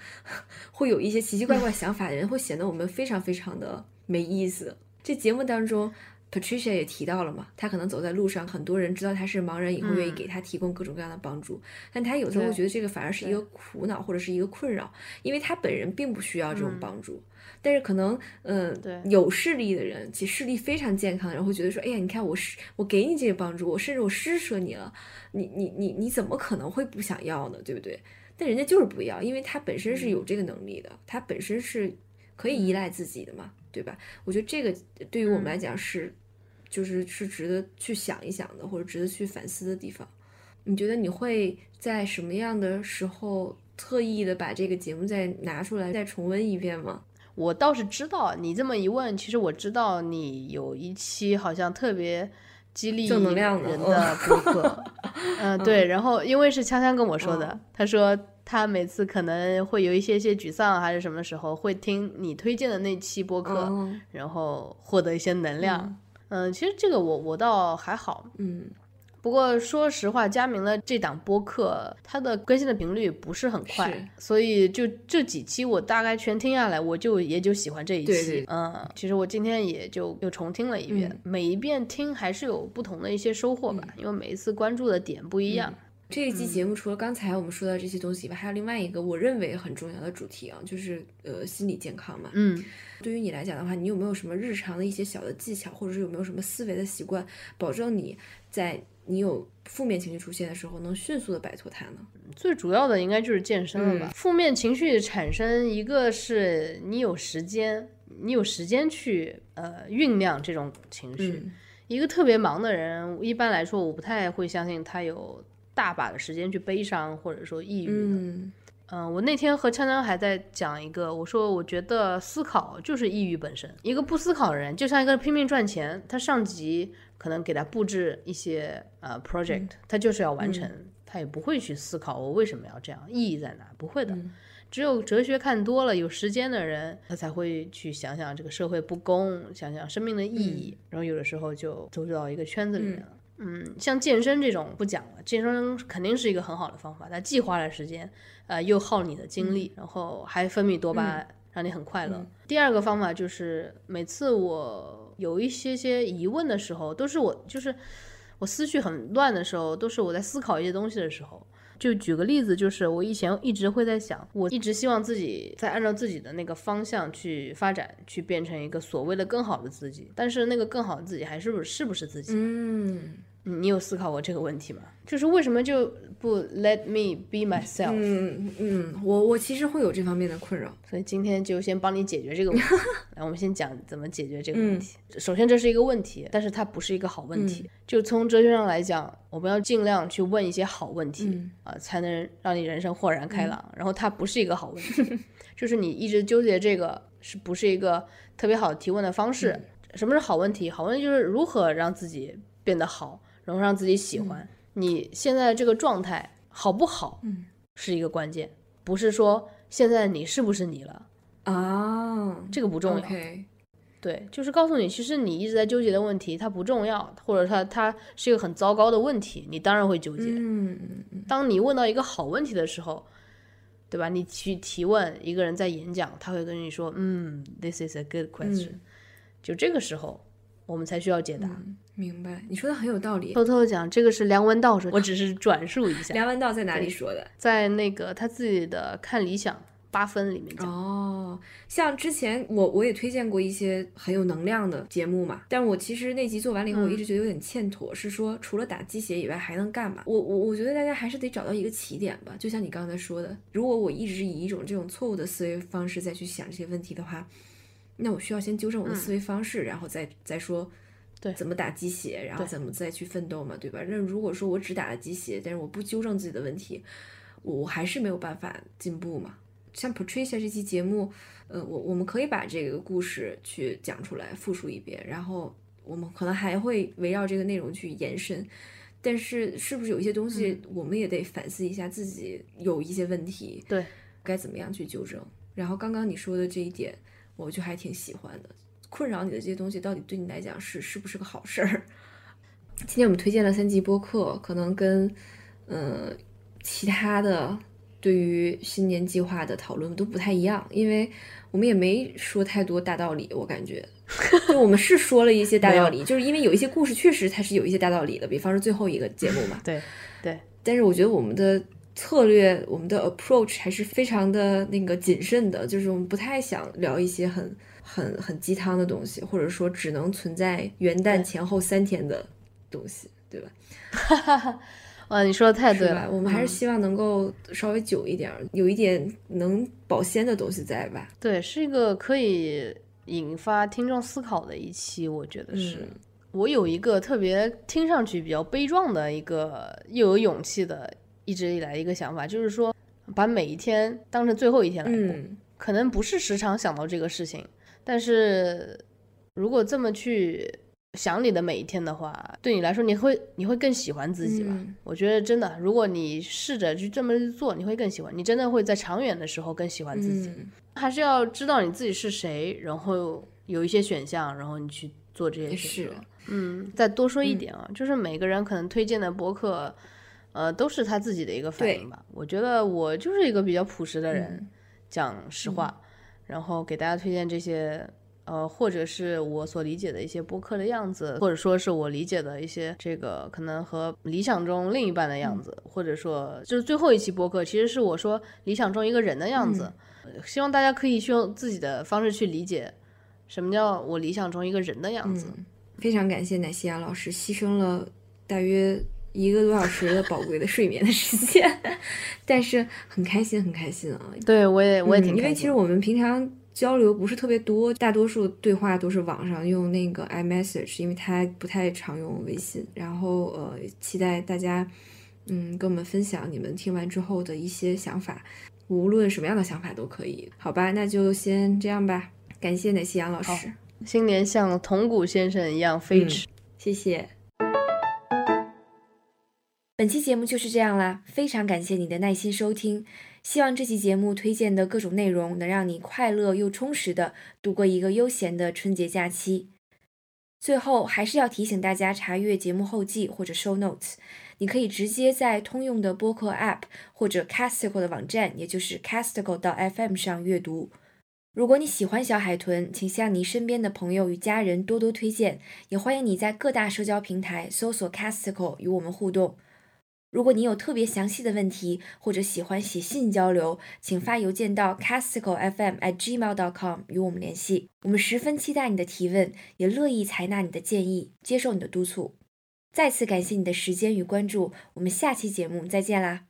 S2: 会有一些奇奇怪怪想法的人，会显得我们非常非常的没意思。这节目当中，Patricia 也提到了嘛，他可能走在路上，很多人知道他是盲人以后，愿意给他提供各种各样的帮助，但他有时候会觉得这个反而是一个苦恼或者是一个困扰，因为他本人并不需要这种帮助。但是可能，嗯，有视力的人，其实视力非常健康的人会觉得说，哎呀，你看我是我给你这些帮助，我甚至我施舍你了，你你你你怎么可能会不想要呢？对不对？但人家就是不要，因为他本身是有这个能力的，他本身是可以依赖自己的嘛，对吧？我觉得这个对于我们来讲是，就是是值得去想一想的，或者值得去反思的地方。你觉得你会在什么样的时候特意的把这个节目再拿出来再重温一遍吗？
S1: 我倒是知道，你这么一问，其实我知道你有一期好像特别激励
S2: 正能量
S1: 人的播客，嗯，对。然后因为是锵锵跟我说的，他说他每次可能会有一些些沮丧还是什么时候，会听你推荐的那期播客，然后获得一些能量。嗯，其实这个我我倒还好，
S2: 嗯。
S1: 不过说实话，佳明的这档播客，它的更新的频率不是很快，所以就这几期我大概全听下来，我就也就喜欢这一
S2: 期。
S1: 嗯，其实我今天也就又重听了一遍，每一遍听还是有不同的一些收获吧，因为每一次关注的点不一样。
S2: 这一期节目除了刚才我们说到这些东西以外，还有另外一个我认为很重要的主题啊，就是呃心理健康嘛。
S1: 嗯，
S2: 对于你来讲的话，你有没有什么日常的一些小的技巧，或者是有没有什么思维的习惯，保证你在你有负面情绪出现的时候，能迅速的摆脱它呢？
S1: 最主要的应该就是健身了吧。负面情绪产生，一个是你有时间，你有时间去呃酝酿这种情绪。一个特别忙的人，一般来说，我不太会相信他有。大把的时间去悲伤或者说抑郁
S2: 的，
S1: 嗯，我那天和锵锵还在讲一个，我说我觉得思考就是抑郁本身。一个不思考的人，就像一个拼命赚钱，他上级可能给他布置一些呃 project，他就是要完成，他也不会去思考我为什么要这样，意义在哪？不会的。只有哲学看多了，有时间的人，他才会去想想这个社会不公，想想生命的意义，然后有的时候就走入到一个圈子里面了。嗯，像健身这种不讲了，健身肯定是一个很好的方法，它既花了时间，呃，又耗你的精力，然后还分泌多巴胺，让你很快乐。第二个方法就是，每次我有一些些疑问的时候，都是我就是我思绪很乱的时候，都是我在思考一些东西的时候。就举个例子，就是我以前一直会在想，我一直希望自己在按照自己的那个方向去发展，去变成一个所谓的更好的自己，但是那个更好的自己还是不是不是自己？
S2: 嗯。
S1: 你有思考过这个问题吗？就是为什么就不 let me be myself？
S2: 嗯嗯，我我其实会有这方面的困扰，
S1: 所以今天就先帮你解决这个问题。来，我们先讲怎么解决这个问题。首先，这是一个问题，但是它不是一个好问题。就从哲学上来讲，我们要尽量去问一些好问题啊，才能让你人生豁然开朗。然后它不是一个好问题，就是你一直纠结这个是不是一个特别好的提问的方式？什么是好问题？好问题就是如何让自己变得好。然后让自己喜欢你现在这个状态好不好？
S2: 嗯，
S1: 是一个关键，不是说现在你是不是你了
S2: 啊？
S1: 这个不重要。对，就是告诉你，其实你一直在纠结的问题，它不重要，或者它它是一个很糟糕的问题，你当然会纠结。当你问到一个好问题的时候，对吧？你去提问，一个人在演讲，他会跟你说，嗯，this is a good question。就这个时候，我们才需要解答。
S2: 明白，你说的很有道理。
S1: 偷偷讲，这个是梁文道说，我只是转述一下。
S2: 梁文道在哪里说的？
S1: 在那个他自己的《看理想》。八分里面讲
S2: 哦，像之前我我也推荐过一些很有能量的节目嘛，但我其实那集做完了以后，我一直觉得有点欠妥，是说除了打鸡血以外还能干嘛？我我我觉得大家还是得找到一个起点吧，就像你刚才说的，如果我一直以一种这种错误的思维方式再去想这些问题的话，那我需要先纠正我的思维方式，然后再再说
S1: 对
S2: 怎么打鸡血，然后怎么再去奋斗嘛，对吧？那如果说我只打了鸡血，但是我不纠正自己的问题，我还是没有办法进步嘛。像 Patricia 这期节目，呃，我我们可以把这个故事去讲出来，复述一遍，然后我们可能还会围绕这个内容去延伸。但是，是不是有一些东西我们也得反思一下自己有一些问题，
S1: 对，
S2: 该怎么样去纠正？然后刚刚你说的这一点，我就还挺喜欢的。困扰你的这些东西，到底对你来讲是是不是个好事儿？今天我们推荐了三集播客，可能跟嗯其他的。对于新年计划的讨论都不太一样，因为我们也没说太多大道理，我感觉，就我们是说了一些大道理，就是因为有一些故事确实它是有一些大道理的，比方说最后一个节目嘛，
S1: 对对。
S2: 但是我觉得我们的策略，我们的 approach 还是非常的那个谨慎的，就是我们不太想聊一些很很很鸡汤的东西，或者说只能存在元旦前后三天的东西，对吧？
S1: 哇，你说的太对
S2: 了，我们还是希望能够稍微久一点，有一点能保鲜的东西在吧？
S1: 对，是一个可以引发听众思考的一期，我觉得是。我有一个特别听上去比较悲壮的一个又有勇气的一直以来一个想法，就是说把每一天当成最后一天来过。可能不是时常想到这个事情，但是如果这么去。想你的每一天的话，对你来说，你会你会更喜欢自己吧？我觉得真的，如果你试着去这么做，你会更喜欢。你真的会在长远的时候更喜欢自己。还是要知道你自己是谁，然后有一些选项，然后你去做这些选择。嗯，再多说一点啊，就是每个人可能推荐的博客，呃，都是他自己的一个反应吧。我觉得我就是一个比较朴实的人，讲实话，然后给大家推荐这些。呃，或者是我所理解的一些播客的样子，或者说是我理解的一些这个可能和理想中另一半的样子，或者说就是最后一期播客，其实是我说理想中一个人的样子。希望大家可以去用自己的方式去理解什么叫我理想中一个人的样子。
S2: 非常感谢奶西亚老师牺牲了大约一个多小时的宝贵的睡眠的时间，但是很开心，很开心啊！
S1: 对我也我也挺
S2: 因为其实我们平常。交流不是特别多，大多数对话都是网上用那个 iMessage，因为他不太常用微信。然后呃，期待大家嗯跟我们分享你们听完之后的一些想法，无论什么样的想法都可以。好吧，那就先这样吧。感谢奶昔杨老师，
S1: 新年像铜鼓先生一样飞驰，
S2: 谢谢。本期节目就是这样啦，非常感谢你的耐心收听。希望这期节目推荐的各种内容能让你快乐又充实的度过一个悠闲的春节假期。最后还是要提醒大家查阅节目后记或者 show notes，你可以直接在通用的播客 app 或者 Casticle 的网站，也就是 Casticle 到 FM 上阅读。如果你喜欢小海豚，请向你身边的朋友与家人多多推荐，也欢迎你在各大社交平台搜索 Casticle 与我们互动。如果你有特别详细的问题，或者喜欢写信交流，请发邮件到 casticofm@gmail.com 与我们联系。我们十分期待你的提问，也乐意采纳你的建议，接受你的督促。再次感谢你的时间与关注，我们下期节目再见啦！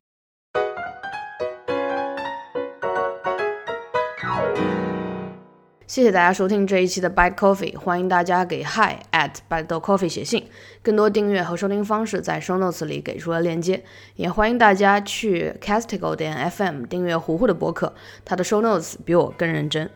S1: 谢谢大家收听这一期的 Bite Coffee，欢迎大家给 Hi at Bite Coffee 写信。更多订阅和收听方式在 Show Notes 里给出了链接，也欢迎大家去 Castigo 点 FM 订阅胡胡的播客，他的 Show Notes 比我更认真。